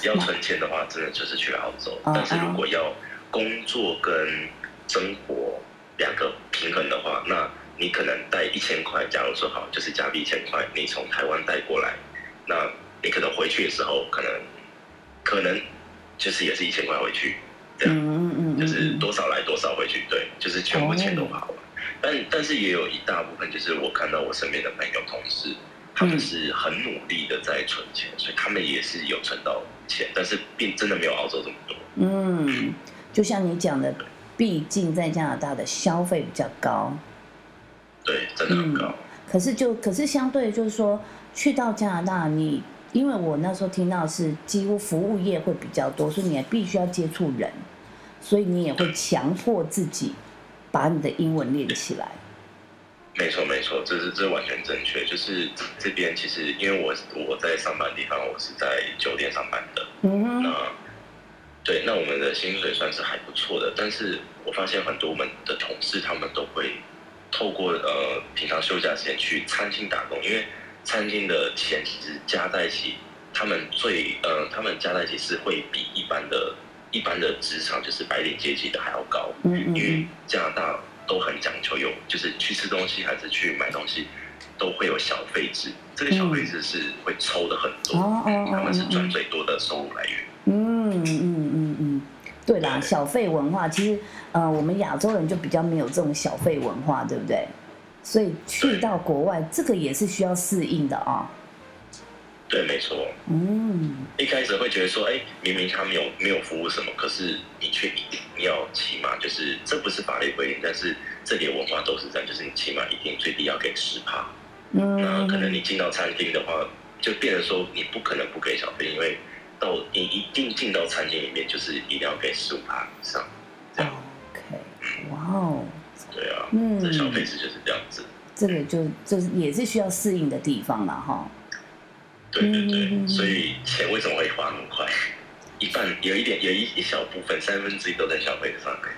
[SPEAKER 3] 要存钱的话，真的就是去澳洲。
[SPEAKER 2] 嗯
[SPEAKER 3] 但是如果要工作跟生活两个平衡的话，那你可能带一千块，假如说好，就是加币一千块，你从台湾带过来，那你可能回去的时候，可能可能就是也是一千块回去，这样。
[SPEAKER 2] 嗯嗯嗯
[SPEAKER 3] 就是多少来多少回去，对，就是全部钱都花完。但但是也有一大部分，就是我看到我身边的朋友同事，他们是很努力的在存钱，所以他们也是有存到钱，但是并真的没有澳洲这么多。
[SPEAKER 2] 嗯，就像你讲的，毕竟在加拿大的消费比较高，
[SPEAKER 3] 对，真的很高。
[SPEAKER 2] 可是就可是相对就是说，去到加拿大你。因为我那时候听到是几乎服务业会比较多，所以你还必须要接触人，所以你也会强迫自己把你的英文练起来。
[SPEAKER 3] 没错，没错，这是这完全正确。就是这边其实因为我我在上班的地方，我是在酒店上班的，
[SPEAKER 2] 嗯哼，
[SPEAKER 3] 那对，那我们的薪水算是还不错的，但是我发现很多我们的同事他们都会透过呃平常休假时间去餐厅打工，因为餐厅的钱其实加在一起，他们最呃他们加在一起是会比一般的一般的职场就是白领阶级的还要高，
[SPEAKER 2] 嗯嗯
[SPEAKER 3] 因为
[SPEAKER 2] 嗯，
[SPEAKER 3] 加拿大都很讲究有，就是去吃东西还是去买东西都会有小费制，这个小费制是会抽的很多，他们是赚最多的收入来源。
[SPEAKER 2] 嗯嗯嗯嗯，对啦，
[SPEAKER 3] 对。
[SPEAKER 2] 小费文化其实呃，我们亚洲人就比较没有这种小费文化，对不对？所以去到国外，这个也是需要适应的啊、
[SPEAKER 3] 对，没错。
[SPEAKER 2] 嗯，
[SPEAKER 3] 一开始会觉得说，哎，明明他没有没有服务什么，可是你却一定要起码就是这不是法律规定，但是这里的文化都是这样，就是你起码一定最低要给十趴。那
[SPEAKER 2] 嗯，
[SPEAKER 3] 可能你进到餐厅的话，就变成说你不可能不给小费，因为到你一定进到餐厅里面，就是一定要给十五趴以上。这样
[SPEAKER 2] ，OK，哇哦，
[SPEAKER 3] 对啊，
[SPEAKER 2] 嗯
[SPEAKER 3] 这小费是就是这样子。
[SPEAKER 2] 这个就就是也是需要适应的地方了哈。
[SPEAKER 3] 对对对，
[SPEAKER 2] 嗯
[SPEAKER 3] 所以钱为什么会花那么快？一半有一点有一一小部分三分之一都在消费上面。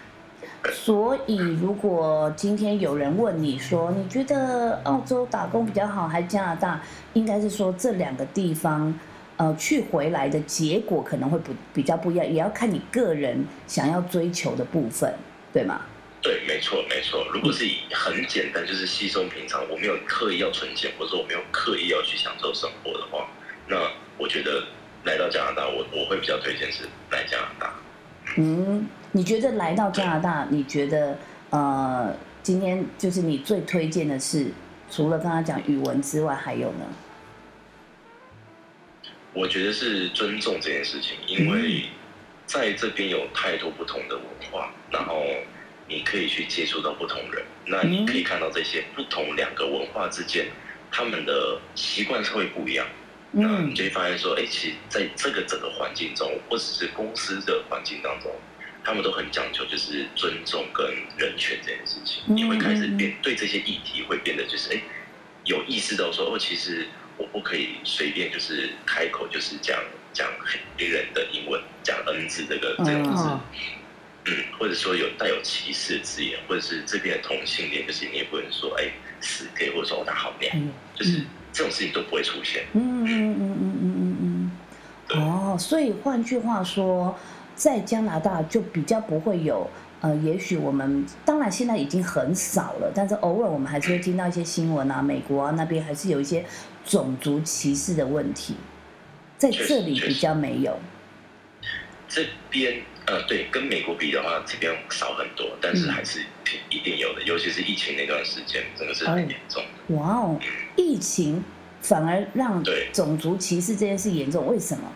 [SPEAKER 2] 所以，如果今天有人问你说，你觉得澳洲打工比较好，还是加拿大？应该是说这两个地方，呃，去回来的结果可能会不比较不一样，也要看你个人想要追求的部分，对吗？
[SPEAKER 3] 对，没错没错。如果是以很简单，就是稀松平常，我没有刻意要存钱，或者说我没有刻意要去享受生活的话，那我觉得来到加拿大，我我会比较推荐是来加拿大。
[SPEAKER 2] 嗯，你觉得来到加拿大，你觉得呃，今天就是你最推荐的是，除了刚刚讲语文之外，还有呢？
[SPEAKER 3] 我觉得是尊重这件事情，因为在这边有太多不同的文化，然后你可以去接触到不同人，那你可以看到这些不同两个文化之间，他们的习惯是会不一样。那你就会发现说，哎，其实在这个整个环境中，或者是公司的环境当中，他们都很讲究，就是尊重跟人权这件事情。你会开始变对这些议题会变得就是，哎，有意识到说，哦，其实我不可以随便就是开口就是讲讲黑人的英文，讲 N 字这个这种字，嗯，或者说有带有歧视的字眼，或者是这边的同性恋，就是你也不能说，哎，死 gay，或者说他好靓，就是。这种事情都不会出现。嗯嗯嗯嗯嗯嗯
[SPEAKER 2] 嗯。哦，所以换句话说，在加拿大就比较不会有呃，也许我们当然现在已经很少了，但是偶尔我们还是会听到一些新闻啊，美国啊那边还是有一些种族歧视的问题，在这里比较没有。
[SPEAKER 3] 这边呃，对，跟美国比的话，这边少很多，但是还是一定有的，尤其是疫情那段时间，真的是很严重。
[SPEAKER 2] 哇哦，疫情反而让种族歧视这件事严重，为什么？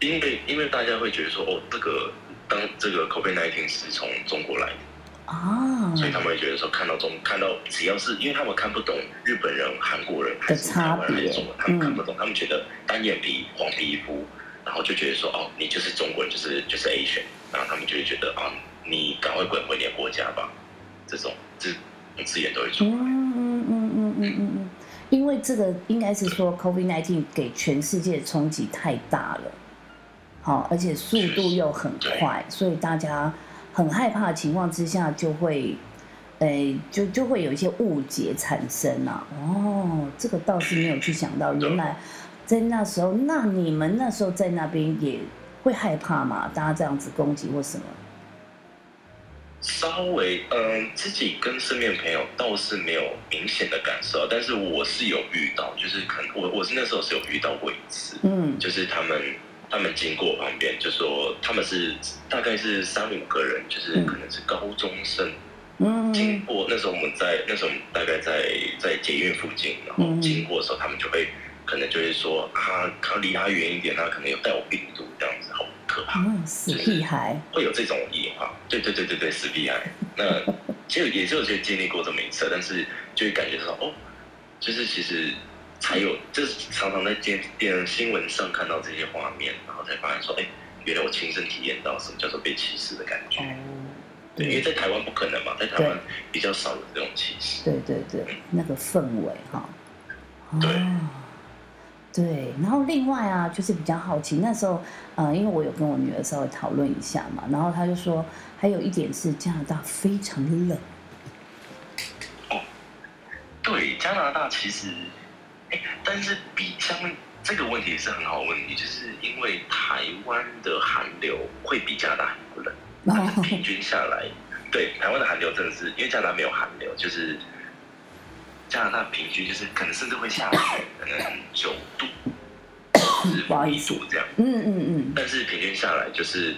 [SPEAKER 3] 因为因为大家会觉得说，哦，这个当这个 COVID-19 是从中国来的啊，所以他们会觉得说，看到中看到只要是因为他们看不懂日本人、韩国人还是台湾人还是中国，他们看不懂，他们觉得单眼皮、黄皮肤，然后就觉得说，哦，你就是中国人，就是就是 Asian，然后他们就会觉得啊，你赶快滚回你的国家吧，这种这字眼都会出来。
[SPEAKER 2] 嗯嗯嗯嗯嗯，因为这个应该是说，COVID-19 给全世界冲击太大了，好，而且速度又很快，所以大家很害怕的情况之下，就会，诶，就就会有一些误解产生啊。哦，这个倒是没有去想到，原来在那时候，那你们那时候在那边也会害怕吗？大家这样子攻击或什么？
[SPEAKER 3] 稍微嗯，自己跟身边朋友倒是没有明显的感受，但是我是有遇到，就是可能我我是那时候是有遇到过一次，嗯，就是他们他们经过旁边，就说他们是大概是三五个人，就是可能是高中生，嗯，经过那时候我们在那时候我们大概在在捷运附近，然后经过的时候，他们就会可能就会说啊，他离他远一点，他可能有带有病毒这样子，好。可怕，
[SPEAKER 2] 死屁孩
[SPEAKER 3] 会有这种异化，对对对对对，死屁孩。那 其实也是有些经历过这么一次，但是就会感觉到哦，就是其实才有，就是常常在电电新闻上看到这些画面，然后才发现说，哎，原来我亲身体验到什么叫做被歧视的感觉。对，因为在台湾不可能嘛，在台湾比较少有这种歧视。
[SPEAKER 2] 对对对，那个氛围哈。
[SPEAKER 3] 对。
[SPEAKER 2] 对，然后另外啊，就是比较好奇，那时候，呃，因为我有跟我女儿稍微讨论一下嘛，然后她就说，还有一点是加拿大非常冷。
[SPEAKER 3] 哦，对，加拿大其实，哎，但是比相这个问题是很好问题，就是因为台湾的寒流会比加拿大不冷，平均下来，对，台湾的寒流真的是因为加拿大没有寒流，就是。加拿大平均就是可能甚至会下雪，可能九度，
[SPEAKER 2] 不好意思，
[SPEAKER 3] 这样。嗯嗯嗯。但是平均下来就是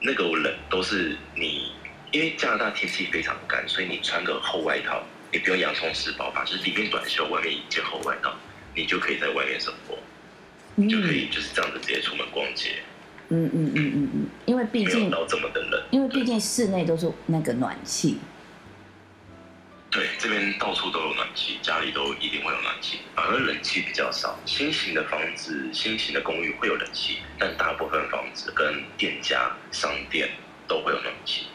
[SPEAKER 3] 那个冷都是你，因为加拿大天气非常干，所以你穿个厚外套，你不用洋葱式包法，就是里面短袖，外面一件厚外套，你就可以在外面生活，你就可以就是这样子直接出门逛街。
[SPEAKER 2] 嗯嗯嗯嗯嗯，因为毕竟
[SPEAKER 3] 到这么的冷，
[SPEAKER 2] 因为毕竟室内都是那个暖气。
[SPEAKER 3] 对，这边到处都有暖气，家里都一定会有暖气，反而冷气比较少。新型的房子、新型的公寓会有冷气，但大部分房子跟店家、商店都会有暖气。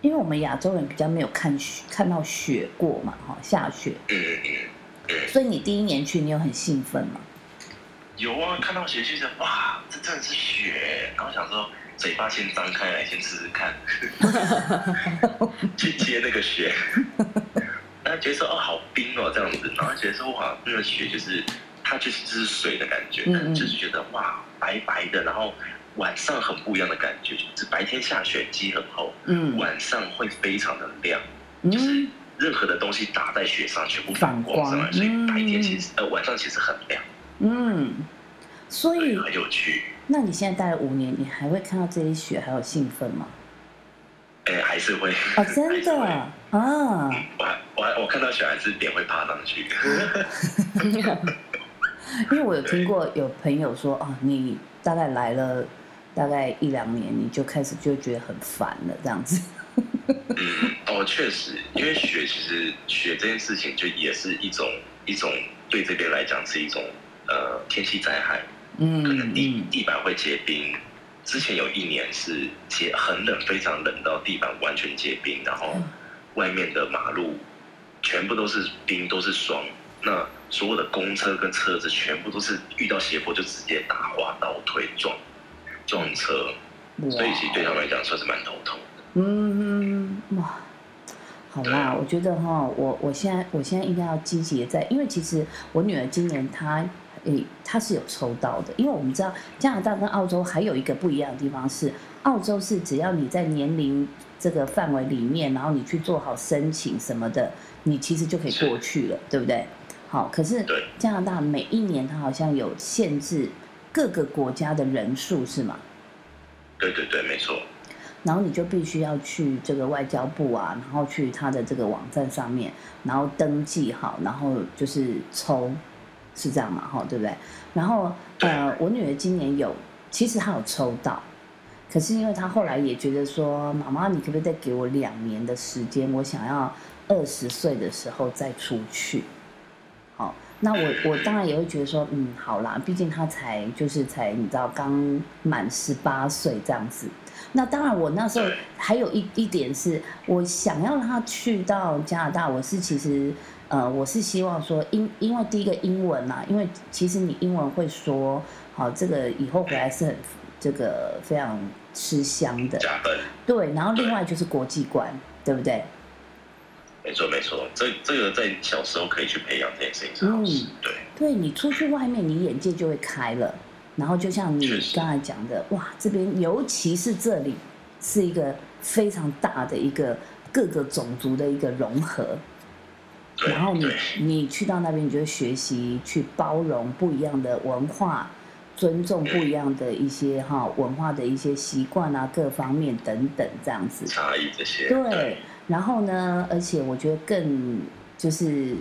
[SPEAKER 2] 因为我们亚洲人比较没有看雪，看到雪过嘛，哈，下雪。嗯嗯嗯。所以你第一年去，你有很兴奋吗？
[SPEAKER 3] 有啊，看到雪就觉得哇，这真的是雪，然后想说嘴巴先张开来，先试试看，去接那个雪。他觉得说哦好冰哦这样子，然后觉得说哇那个雪就是它就是就是水的感觉，就是觉得哇白白的，然后晚上很不一样的感觉，就是白天下雪积很厚，
[SPEAKER 2] 嗯
[SPEAKER 3] 晚上会非常的亮，就是
[SPEAKER 2] 嗯
[SPEAKER 3] 任何的东西打在雪上全部反光上来，所以白天其
[SPEAKER 2] 嗯。
[SPEAKER 3] 实呃晚上其实很亮，
[SPEAKER 2] 嗯，所以，
[SPEAKER 3] 很有趣。
[SPEAKER 2] 那你现在待了五年，你还会看到这些雪还有兴奋吗？
[SPEAKER 3] 哎，还是会。
[SPEAKER 2] 哦，真的？啊，啊
[SPEAKER 3] 我还我还我看到小孩子脸会爬上去，
[SPEAKER 2] 因为我有听过有朋友说啊，你大概来了大概一两年，你就开始就觉得很烦了，这样子。
[SPEAKER 3] 嗯，哦，确实，因为雪其实雪这件事情就也是一种一种对这边来讲是一种呃天气灾害，
[SPEAKER 2] 嗯
[SPEAKER 3] 可能地
[SPEAKER 2] 嗯
[SPEAKER 3] 地板会结冰。之前有一年是结很冷，非常冷到地板完全结冰，然后外面的马路全部都是冰，都是霜。那所有的公车跟车子全部都是遇到斜坡就直接打滑倒退撞撞车，所以其实对他们来讲算是蛮头痛的。
[SPEAKER 2] 嗯，哇，好啦，我觉得哈，我我现在我现在应该要积极的在，因为其实我女儿今年她诶他是有抽到的，因为我们知道加拿大跟澳洲还有一个不一样的地方是，澳洲是只要你在年龄这个范围里面，然后你去做好申请什么的，你其实就可以过去了，对不对？好，可是
[SPEAKER 3] 对
[SPEAKER 2] 加拿大每一年它好像有限制各个国家的人数，是吗？
[SPEAKER 3] 对对对，没错。
[SPEAKER 2] 然后你就必须要去这个外交部啊，然后去他的这个网站上面，然后登记好，然后就是抽，是这样嘛？哈，对不对？然后呃，我女儿今年有，其实她有抽到，可是因为她后来也觉得说，妈妈，你可不可以再给我两年的时间？我想要二十岁的时候再出去。好，那我我当然也会觉得说，嗯，好啦，毕竟她才就是才你知道刚满十八岁这样子。那当然，我那时候还有一一点是，我想要让他去到加拿大，我是其实呃，我是希望说因，因为第一个英文呐、因为其实你英文会说，好，这个以后回来是很这个非常吃香的，
[SPEAKER 3] 加分，
[SPEAKER 2] 对。然后另外就是国际观，对不对？
[SPEAKER 3] 没错没错。这这个在小时候可以去培养这件事情是好事，
[SPEAKER 2] 嗯
[SPEAKER 3] 对。
[SPEAKER 2] 对你出去外面，你眼界就会开了。然后就像你刚才讲的，哇，这边尤其是这里是一个非常大的一个各个种族的一个融合。
[SPEAKER 3] 对
[SPEAKER 2] 然后你你去到那边，你就会学习去包容不一样的文化，尊重不一样的一些哈文化的一些习惯啊，各方面等等这样子。
[SPEAKER 3] 差异这些，
[SPEAKER 2] 对，然后呢，而且我觉得更就是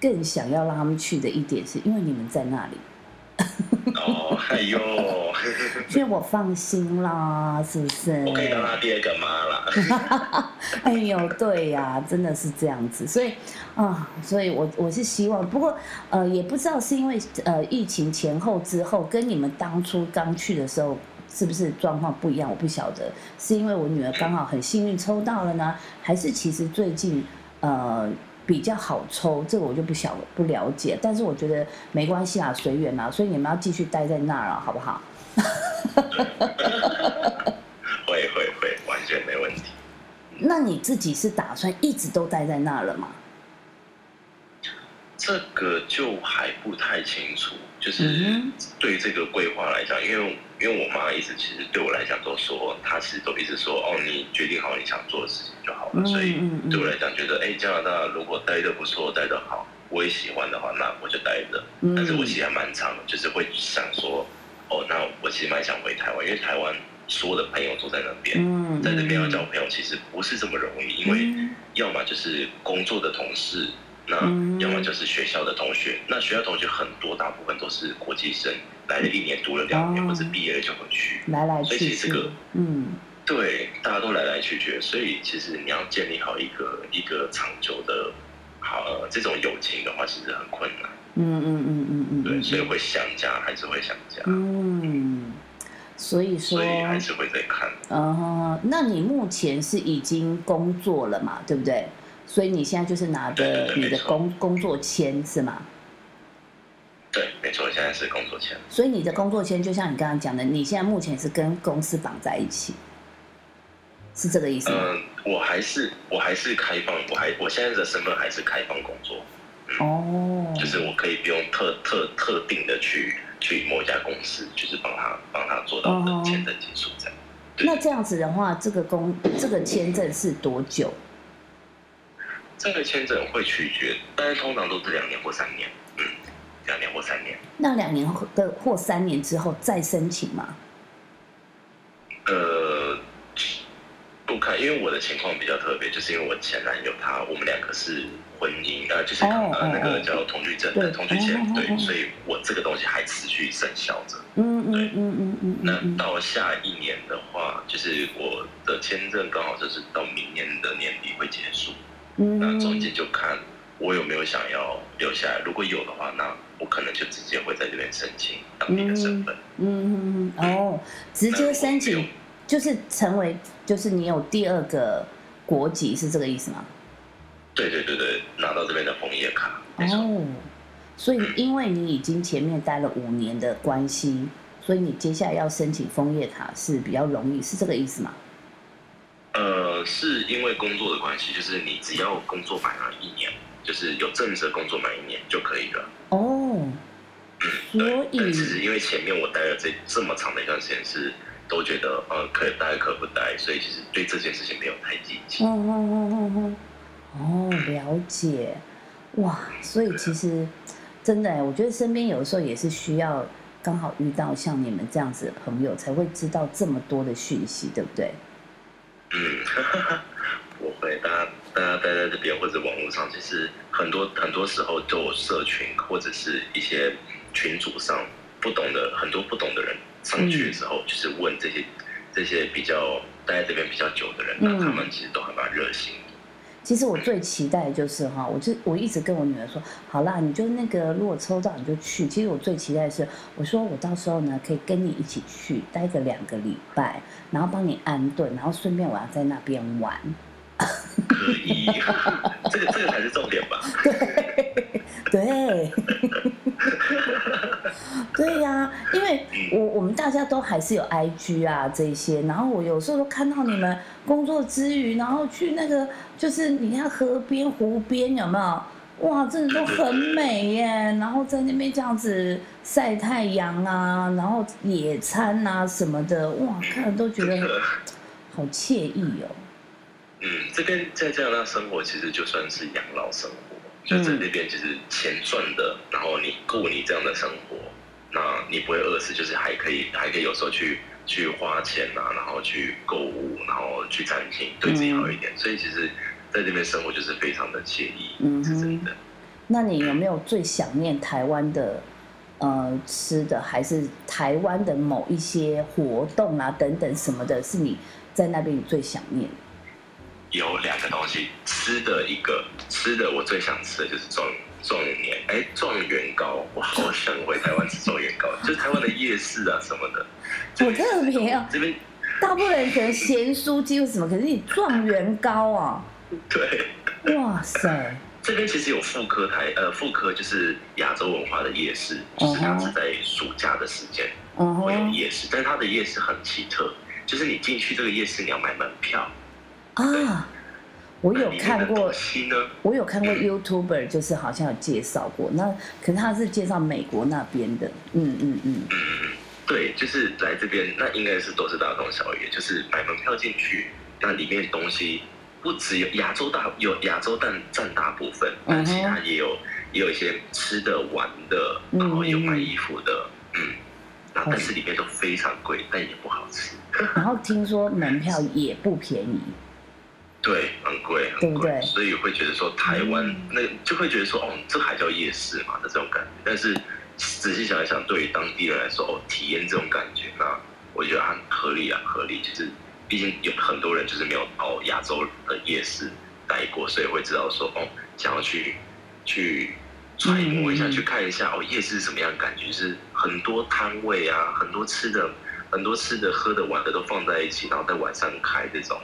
[SPEAKER 2] 更想要让他们去的一点是，因为你们在那里，
[SPEAKER 3] 哦，哎呦，
[SPEAKER 2] 所以我放心啦，是不是？
[SPEAKER 3] 我可以当他第二个妈了。
[SPEAKER 2] 哎呦，对呀、真的是这样子，所以啊，所以我我是希望，不过呃，也不知道是因为呃疫情前后之后，跟你们当初刚去的时候是不是状况不一样，我不晓得，是因为我女儿刚好很幸运抽到了呢，还是其实最近呃比较好抽，这个我就不晓不了解，但是我觉得没关系啊，随缘啊，所以你们要继续待在那儿啊，好不好？
[SPEAKER 3] 会会会，完全没问题。
[SPEAKER 2] 那你自己是打算一直都待在那儿了吗？
[SPEAKER 3] 这个就还不太清楚，就是
[SPEAKER 2] 嗯
[SPEAKER 3] 对这个规划来讲，因为因为我妈一直其实对我来讲都说，她其实都一直说，哦，你决定好你想做的事情就好了。
[SPEAKER 2] 嗯
[SPEAKER 3] 所以对我来讲，觉得哎，加拿大如果待的不错，待的好，我也喜欢的话，那我就待着。
[SPEAKER 2] 嗯
[SPEAKER 3] 但是我其实还蛮长的，就是会想说，哦，那我其实蛮想回台湾，因为台湾所有的朋友都在那边，
[SPEAKER 2] 嗯，
[SPEAKER 3] 在那边要
[SPEAKER 2] 嗯
[SPEAKER 3] 交朋友其实不是这么容易，因为
[SPEAKER 2] 嗯
[SPEAKER 3] 要么就是工作的同事，那
[SPEAKER 2] 嗯
[SPEAKER 3] 要么就是学校的同学。那学校同学很多，大部分都是国际生，来了一年，读了两年，
[SPEAKER 2] 哦
[SPEAKER 3] 或者毕业了就回去。
[SPEAKER 2] 来来
[SPEAKER 3] 所以
[SPEAKER 2] 去去
[SPEAKER 3] 其实这个，
[SPEAKER 2] 嗯
[SPEAKER 3] 对，大家都来来去去，所以其实你要建立好一个一个长久的好、呃、这种友情的话，其实很困难。
[SPEAKER 2] 嗯嗯嗯嗯嗯，
[SPEAKER 3] 对，
[SPEAKER 2] 嗯
[SPEAKER 3] 所以会想家，还是会想家，
[SPEAKER 2] 嗯，所以说
[SPEAKER 3] 所，以还是会在看。
[SPEAKER 2] 呃，那你目前是已经工作了嘛，对不对？所以你现在就是拿
[SPEAKER 3] 对
[SPEAKER 2] 着你的工工作签是吗？
[SPEAKER 3] 对，没错，现在是工作签。
[SPEAKER 2] 所以你的工作签就像你刚刚讲的，你现在目前是跟公司绑在一起，是这个意思吗？
[SPEAKER 3] 嗯，我还是我还是开放，我还我现在的身份还是开放工作，
[SPEAKER 2] 哦，
[SPEAKER 3] 就是我可以不用特特特定的去去某一家公司，就是帮他帮他做到签证结束这样。对
[SPEAKER 2] 那这样子的话，这个工这个签证是多久？
[SPEAKER 3] 这个签证会取决，但是通常都是两年或三年，嗯，两年或三年。
[SPEAKER 2] 那两年后的或三年之后再申请吗？
[SPEAKER 3] 呃，不看，因为我的情况比较特别，就是因为我前男友他，我们两个是婚姻，呃，就是、
[SPEAKER 2] 哦
[SPEAKER 3] 呃那个叫同居证
[SPEAKER 2] 对
[SPEAKER 3] 的同居签，
[SPEAKER 2] 哦哦哦
[SPEAKER 3] 对，所以我这个东西还持续生效着。
[SPEAKER 2] 嗯嗯嗯嗯嗯
[SPEAKER 3] 那。到下一年的话，就是我的签证刚好就是到明年的年底会结束，嗯那中间
[SPEAKER 2] 嗯，
[SPEAKER 3] 就看我有没有想要留下来，如果有的话，那我可能就直接会在这边申请当地的身份。
[SPEAKER 2] 嗯嗯嗯哦，直接申请就是成为，就是你有第二个国籍，是这个意思吗？
[SPEAKER 3] 对对对对，拿到这边的枫叶卡，
[SPEAKER 2] 哦，所以因为你已经前面待了五年的关系，所以你接下来要申请枫叶卡是比较容易，是这个意思吗？
[SPEAKER 3] 呃，是因为工作的关系，就是你只要工作满了一年，就是有正式工作满一年就可以了。
[SPEAKER 2] 哦，所以
[SPEAKER 3] 其实因为前面我待了这这么长的一段时间是都觉得呃可以待可不待，所以其实对这件事情没有太积极。
[SPEAKER 2] 哦哦哦哦哦，哦，了解，哇，所以其实真的哎，我觉得身边有的时候也是需要刚好遇到像你们这样子的朋友，才会知道这么多的讯息，对不对？
[SPEAKER 3] 嗯，我会，大家大家待在这边或者网络上，其实很多很多时候就有社群或者是一些群组上不懂的很多不懂的人上去的时候，就是问这些这些比较待在这边比较久的人，那
[SPEAKER 2] 嗯
[SPEAKER 3] 他们其实都还蛮热心。
[SPEAKER 2] 其实我最期待的就是哈，我就我一直跟我女儿说，好啦，你就那个如果抽到你就去。其实我最期待的是，我说我到时候呢可以跟你一起去待个两个礼拜，然后帮你安顿，然后顺便我要在那边玩。
[SPEAKER 3] 可以，这个这个才是重点吧？
[SPEAKER 2] 对，对 对呀、因为我我们大家都还是有 IG 啊这些，然后我有时候都看到你们工作之余，然后去那个就是你看河边、湖边有没有？哇，真的都很美耶！然后在那边这样子晒太阳啊，然后野餐啊什么的，哇，看了都觉得，好惬意哦。
[SPEAKER 3] 嗯，这边在加拿大生活其实就算是养老生活，就在这边就是钱赚的，然后你过你这样的生活，那你不会饿死，就是还可以还可以有时候去去花钱啊，然后去购物，然后去餐厅，对自己好一点。所以其实在这边生活就是非常的惬意，
[SPEAKER 2] 嗯哼
[SPEAKER 3] 是真的。
[SPEAKER 2] 那你有没有最想念台湾的呃吃的，还是台湾的某一些活动啊等等什么的，是你在那边你最想念的？
[SPEAKER 3] 有两个东西，吃的一个吃的我最想吃的就是状状元哎状元糕，我好想回台湾吃状元糕，就是台湾的夜市啊什么的。
[SPEAKER 2] 好特别啊
[SPEAKER 3] 这边
[SPEAKER 2] 大部分人可能咸酥鸡或什么，可是你状元糕啊，
[SPEAKER 3] 对，
[SPEAKER 2] 哇塞，
[SPEAKER 3] 这边其实有妇科台呃妇科就是亚洲文化的夜市，就是它是在暑假的时间
[SPEAKER 2] 嗯
[SPEAKER 3] 会有夜市，但是它的夜市很奇特，就是你进去这个夜市你要买门票。
[SPEAKER 2] 啊，我有看过？我有看过 YouTuber，就是好像有介绍过，那可是他是介绍美国那边的，嗯嗯嗯，
[SPEAKER 3] 嗯，对，就是来这边，那应该是都是大同小异，就是买门票进去，那里面东西不只有亚洲大有亚洲占占大部分，但其他也有也有一些吃的玩的，
[SPEAKER 2] 嗯
[SPEAKER 3] 然后有卖衣服的，嗯，那
[SPEAKER 2] 好。
[SPEAKER 3] 但是里面都非常贵，但也不好吃，
[SPEAKER 2] 然后听说门票也不便宜，
[SPEAKER 3] 对，很贵
[SPEAKER 2] 对不对
[SPEAKER 3] 很贵，所以会觉得说台湾
[SPEAKER 2] 嗯。
[SPEAKER 3] 那就会觉得说哦，这还叫夜市嘛的这种感觉，但是仔细想一想，对于当地人来说，哦，体验这种感觉，那我觉得很合理啊，合理，就是毕竟有很多人就是没有到亚洲的夜市待过，所以会知道说哦，想要去去揣摩一下，去看一下哦，夜市是什么样的感觉，就是很多摊位啊，很多吃的，很多吃的、喝的、玩的都放在一起，然后在晚上开这种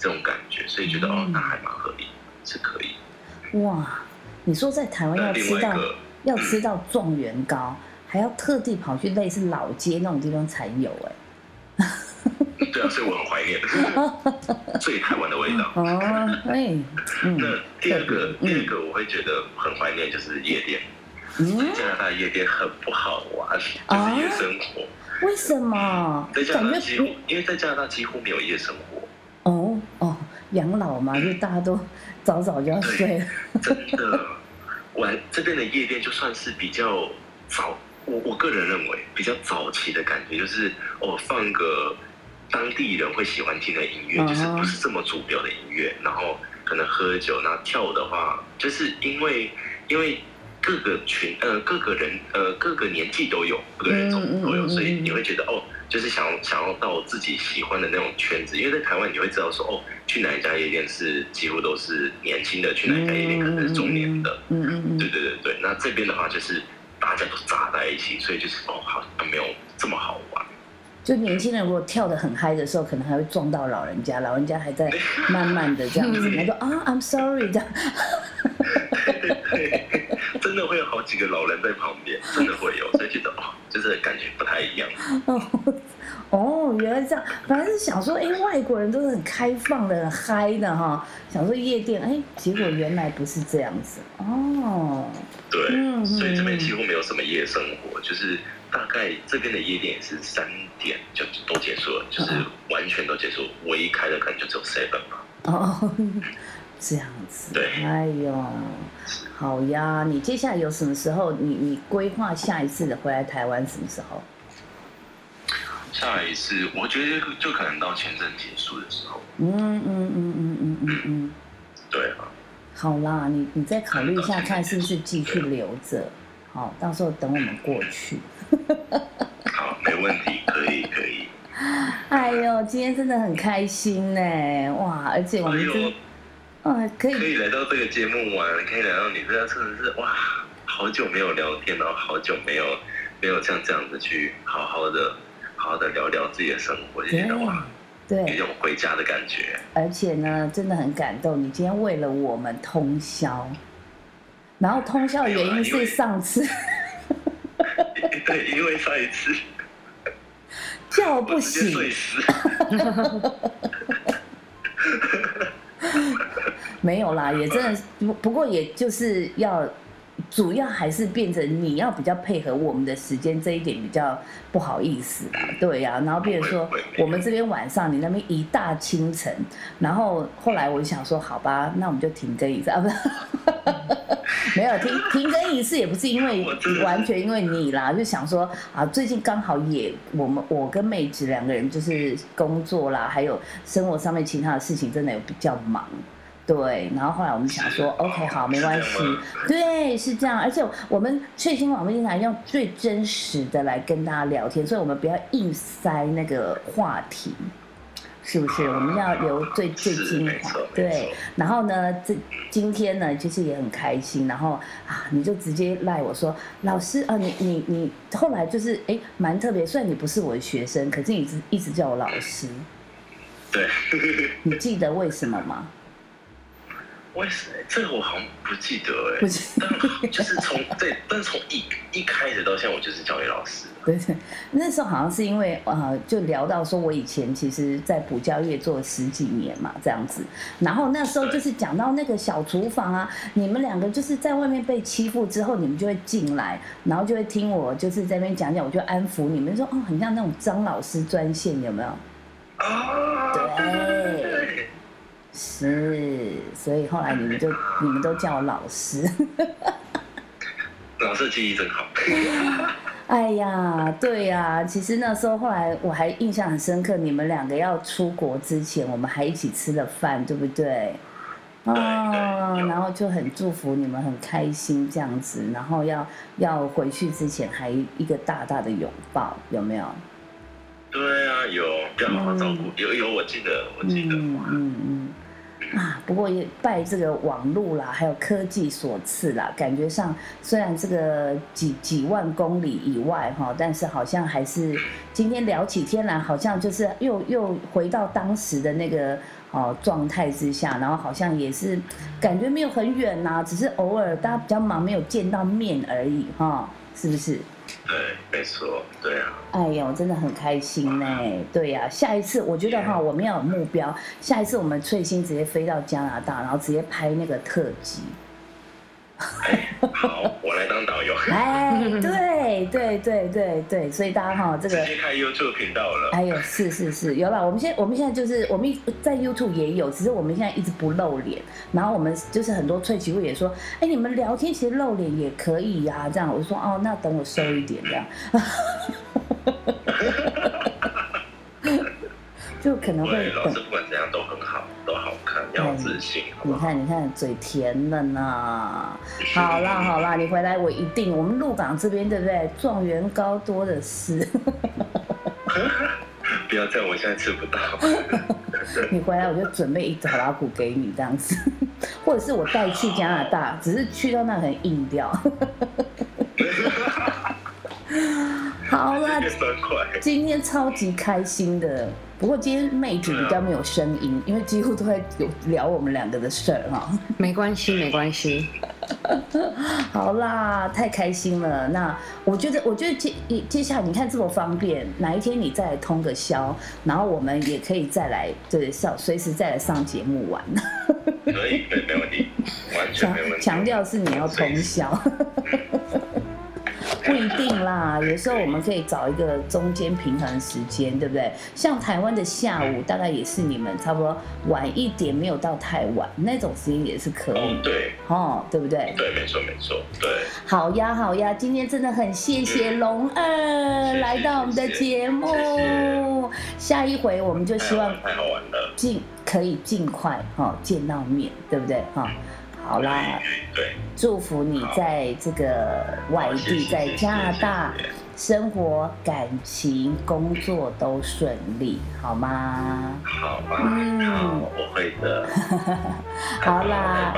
[SPEAKER 3] 这种感觉，所以觉得哦
[SPEAKER 2] 嗯，
[SPEAKER 3] 那还蛮合理，是可以。
[SPEAKER 2] 哇，你说在台湾要吃到要吃到状元糕，还要特地跑去类似老街那种地方才有哎、
[SPEAKER 3] 对啊，所以我很怀念 最台湾的味道。
[SPEAKER 2] 哦，哎，
[SPEAKER 3] 那
[SPEAKER 2] 嗯
[SPEAKER 3] 第二个，
[SPEAKER 2] 嗯
[SPEAKER 3] 第二个我会觉得很怀念就是夜店。
[SPEAKER 2] 嗯，
[SPEAKER 3] 加拿大夜店很不好玩，
[SPEAKER 2] 啊
[SPEAKER 3] 就是夜生活。
[SPEAKER 2] 为什么？
[SPEAKER 3] 在加拿大几乎，因为在加拿大几乎没有夜生活，
[SPEAKER 2] 养老嘛，就大家都早早就要睡了。
[SPEAKER 3] 真的。玩这边的夜店就算是比较早，我我个人认为比较早期的感觉，就是哦放个当地人会喜欢听的音乐，就是不是这么主流的音乐，然后可能喝酒，那跳舞的话，就是因为因为各个群呃各个人呃各个年纪都有，各个人种都有，
[SPEAKER 2] 嗯嗯嗯嗯
[SPEAKER 3] 所以你会觉得哦。就是想要想要到自己喜欢的那种圈子，因为在台湾你会知道说哦，去哪一家夜店是几乎都是年轻的，去哪一家夜店可能是中年的，
[SPEAKER 2] 嗯嗯嗯
[SPEAKER 3] 对对对对。那这边的话就是大家都扎在一起，所以就是哦，好像没有这么好玩。
[SPEAKER 2] 就年轻人如果跳得很嗨的时候，可能还会撞到老人家，老人家还在慢慢的这样子，他说啊，I'm sorry 这样。
[SPEAKER 3] 对，真的会有好几个老人在旁边，真的会有，所以觉得哦，就是感觉不太一样。
[SPEAKER 2] 哦，原来这样，本来是想说，哎，外国人都是很开放的、很嗨的哈，想说夜店，哎，结果原来不是这样子。哦，
[SPEAKER 3] 对，
[SPEAKER 2] 嗯
[SPEAKER 3] 所以这边
[SPEAKER 2] 嗯
[SPEAKER 3] 几乎没有什么夜生活，就是大概这边的夜店也是三点就都结束了，就是完全都结束，唯一开的可能就只有 seven 吧。
[SPEAKER 2] 哦，这样子。
[SPEAKER 3] 对
[SPEAKER 2] 哎呦，好呀，你接下来有什么时候？你你规划下一次的回来台湾什么时候？
[SPEAKER 3] 下一次，我觉得就可能到签证结束的时候。
[SPEAKER 2] 嗯嗯嗯嗯嗯嗯嗯。
[SPEAKER 3] 对啊，
[SPEAKER 2] 好啦，你你再考虑一下，看是不是继续留着。好，到时候等我们过去。
[SPEAKER 3] 好，没问题，可以可以。
[SPEAKER 2] 哎呦，今天真的很开心呢，哇！而且我
[SPEAKER 3] 哎
[SPEAKER 2] 们真
[SPEAKER 3] 呦，，
[SPEAKER 2] 啊，可以，
[SPEAKER 3] 可以来到这个节目玩，可以来到你这真的是哇，好久没有聊天，然后好久没有没有像这样子去好好的好好的聊聊自己的生活，就觉得哇，对。有一
[SPEAKER 2] 对，
[SPEAKER 3] 种回家的感觉。
[SPEAKER 2] 而且呢，真的很感动，你今天为了我们通宵，然后通宵的原因是上次。
[SPEAKER 3] 对，因为上一次。
[SPEAKER 2] 叫不醒，
[SPEAKER 3] 睡死。
[SPEAKER 2] 没有啦，也真的，不不过也就是要，主要还是变成你要比较配合我们的时间，这一点比较不好意思啦，对呀、然后变成说我们这边晚上，你那边一大清晨，然后后来我就想说，好吧，那我们就停更一次啊，不是。没有停停更一次，也不是因为 完全因为你啦，就想说啊，最近刚好也我们我跟妹子两个人就是工作啦，还有生活上面其他的事情，真的有比较忙。对，然后后来我们想说，OK，好，没关系对，是这样。而且我们翠星广播电台用最真实的来跟大家聊天，所以我们不要硬塞那个话题，是不是？我们要留最最精华对。然后呢，这今天呢，就是也很开心，然后啊，你就直接赖我说，老师啊，你你你，后来就是哎，蛮特别，虽然你不是我的学生，可是你一直一直叫我老师，
[SPEAKER 3] 对，
[SPEAKER 2] 你记得为什么吗？
[SPEAKER 3] 为什么这个我好像不记得哎、
[SPEAKER 2] 不记
[SPEAKER 3] 但就是从 对，但是从一一开始到现在，我就是教育老师。
[SPEAKER 2] 对对，那时候好像是因为呃，就聊到说我以前其实在补教业做了十几年嘛，这样子。然后那时候就是讲到那个小厨房啊，你们两个就是在外面被欺负之后，你们就会进来，然后就会听我就是在那边讲讲，我就安抚你们说哦，很像那种张老师专线有没有？
[SPEAKER 3] 啊，
[SPEAKER 2] 对
[SPEAKER 3] 对，
[SPEAKER 2] 是，所以后来你们就 你们都叫我老师。
[SPEAKER 3] 老师的记忆真好。
[SPEAKER 2] 哎呀，对呀，其实那时候后来我还印象很深刻，你们两个要出国之前，我们还一起吃了饭，对不对？哦，然后就很祝福你们很开心这样子，然后要要回去之前还一个大大的拥抱，有没有？
[SPEAKER 3] 对啊，有要好好照顾，有有，我记得，我记得。
[SPEAKER 2] 嗯嗯嗯。啊，不过也拜这个网络啦，还有科技所赐啦，感觉上虽然这个几几万公里以外哈，但是好像还是今天聊起天来，好像就是又又回到当时的那个哦状态之下，然后好像也是感觉没有很远呐、只是偶尔大家比较忙，没有见到面而已哈，是不是？
[SPEAKER 3] 对，没错，对啊，
[SPEAKER 2] 哎呦，真的很开心呢。对呀、下一次我觉得哈，我们要有目标。下一次我们翠星直接飞到加拿大，然后直接拍那个特辑。
[SPEAKER 3] 哎，好，我来当导游，
[SPEAKER 2] 哎，对对对对对，所以大家哈，这个
[SPEAKER 3] 直接开 YouTube 频道了。
[SPEAKER 2] 哎呦，是是是，有了。我们现在我们现在就是我们在 YouTube 也有，只是我们现在一直不露脸。然后我们就是很多萃取会也说，哎，你们聊天其实露脸也可以呀、这样我就说哦，那等我收一点这样。就可能会
[SPEAKER 3] 对，老师不管怎样都很好，都好看，要自信？
[SPEAKER 2] 你看，你看，嘴甜了呢。好啦，好啦，你回来我一定，我们鹿港这边对不对？状元高多的是。
[SPEAKER 3] 不要这样，我现在吃不到。
[SPEAKER 2] 你回来我就准备一早拉骨给你这样子，或者是我带去加拿大，只是去到那很硬掉。好啦 今天超级开心的，不过今天妹子比较没有声音，因为几乎都在有聊我们两个的事儿哈。
[SPEAKER 1] 没关系，没关系。
[SPEAKER 2] 好啦，太开心了。那我觉得，我觉得接接下来你看这么方便，哪一天你再来通个宵，然后我们也可以再来，对，上随时再来上节目玩。
[SPEAKER 3] 可以，没问题，完全
[SPEAKER 2] 强
[SPEAKER 3] 没问题。
[SPEAKER 2] 强调是你要通宵，不一定啦。有时候我们可以找一个中间平衡时间，对不对？像台湾的下午，大概也是你们差不多晚一点，没有到太晚那种时间也是可以
[SPEAKER 3] 哦，，对，
[SPEAKER 2] 哦，对不对？
[SPEAKER 3] 对，没错，没错，对。
[SPEAKER 2] 好呀，好呀，今天真的很谢谢龙二来到我们的节目
[SPEAKER 3] 谢谢，
[SPEAKER 2] 下一回我们就希望
[SPEAKER 3] 太好玩了。
[SPEAKER 2] 尽可以尽快哈、见到面，对不对哈、好啦，
[SPEAKER 3] 对，
[SPEAKER 2] 祝福你在这个外地，在加拿大生活、感情、工作都顺利，好吗？
[SPEAKER 3] 好吧，
[SPEAKER 2] 嗯，
[SPEAKER 3] 我会的。
[SPEAKER 2] 好啦！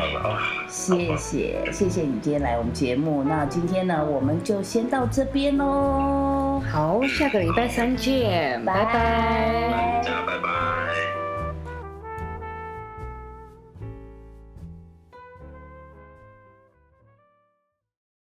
[SPEAKER 2] 谢谢，谢谢你今天来我们节目。那今天呢，我们就先到这边喽，
[SPEAKER 1] 好，下个礼拜三见，拜拜。
[SPEAKER 3] 大家拜拜。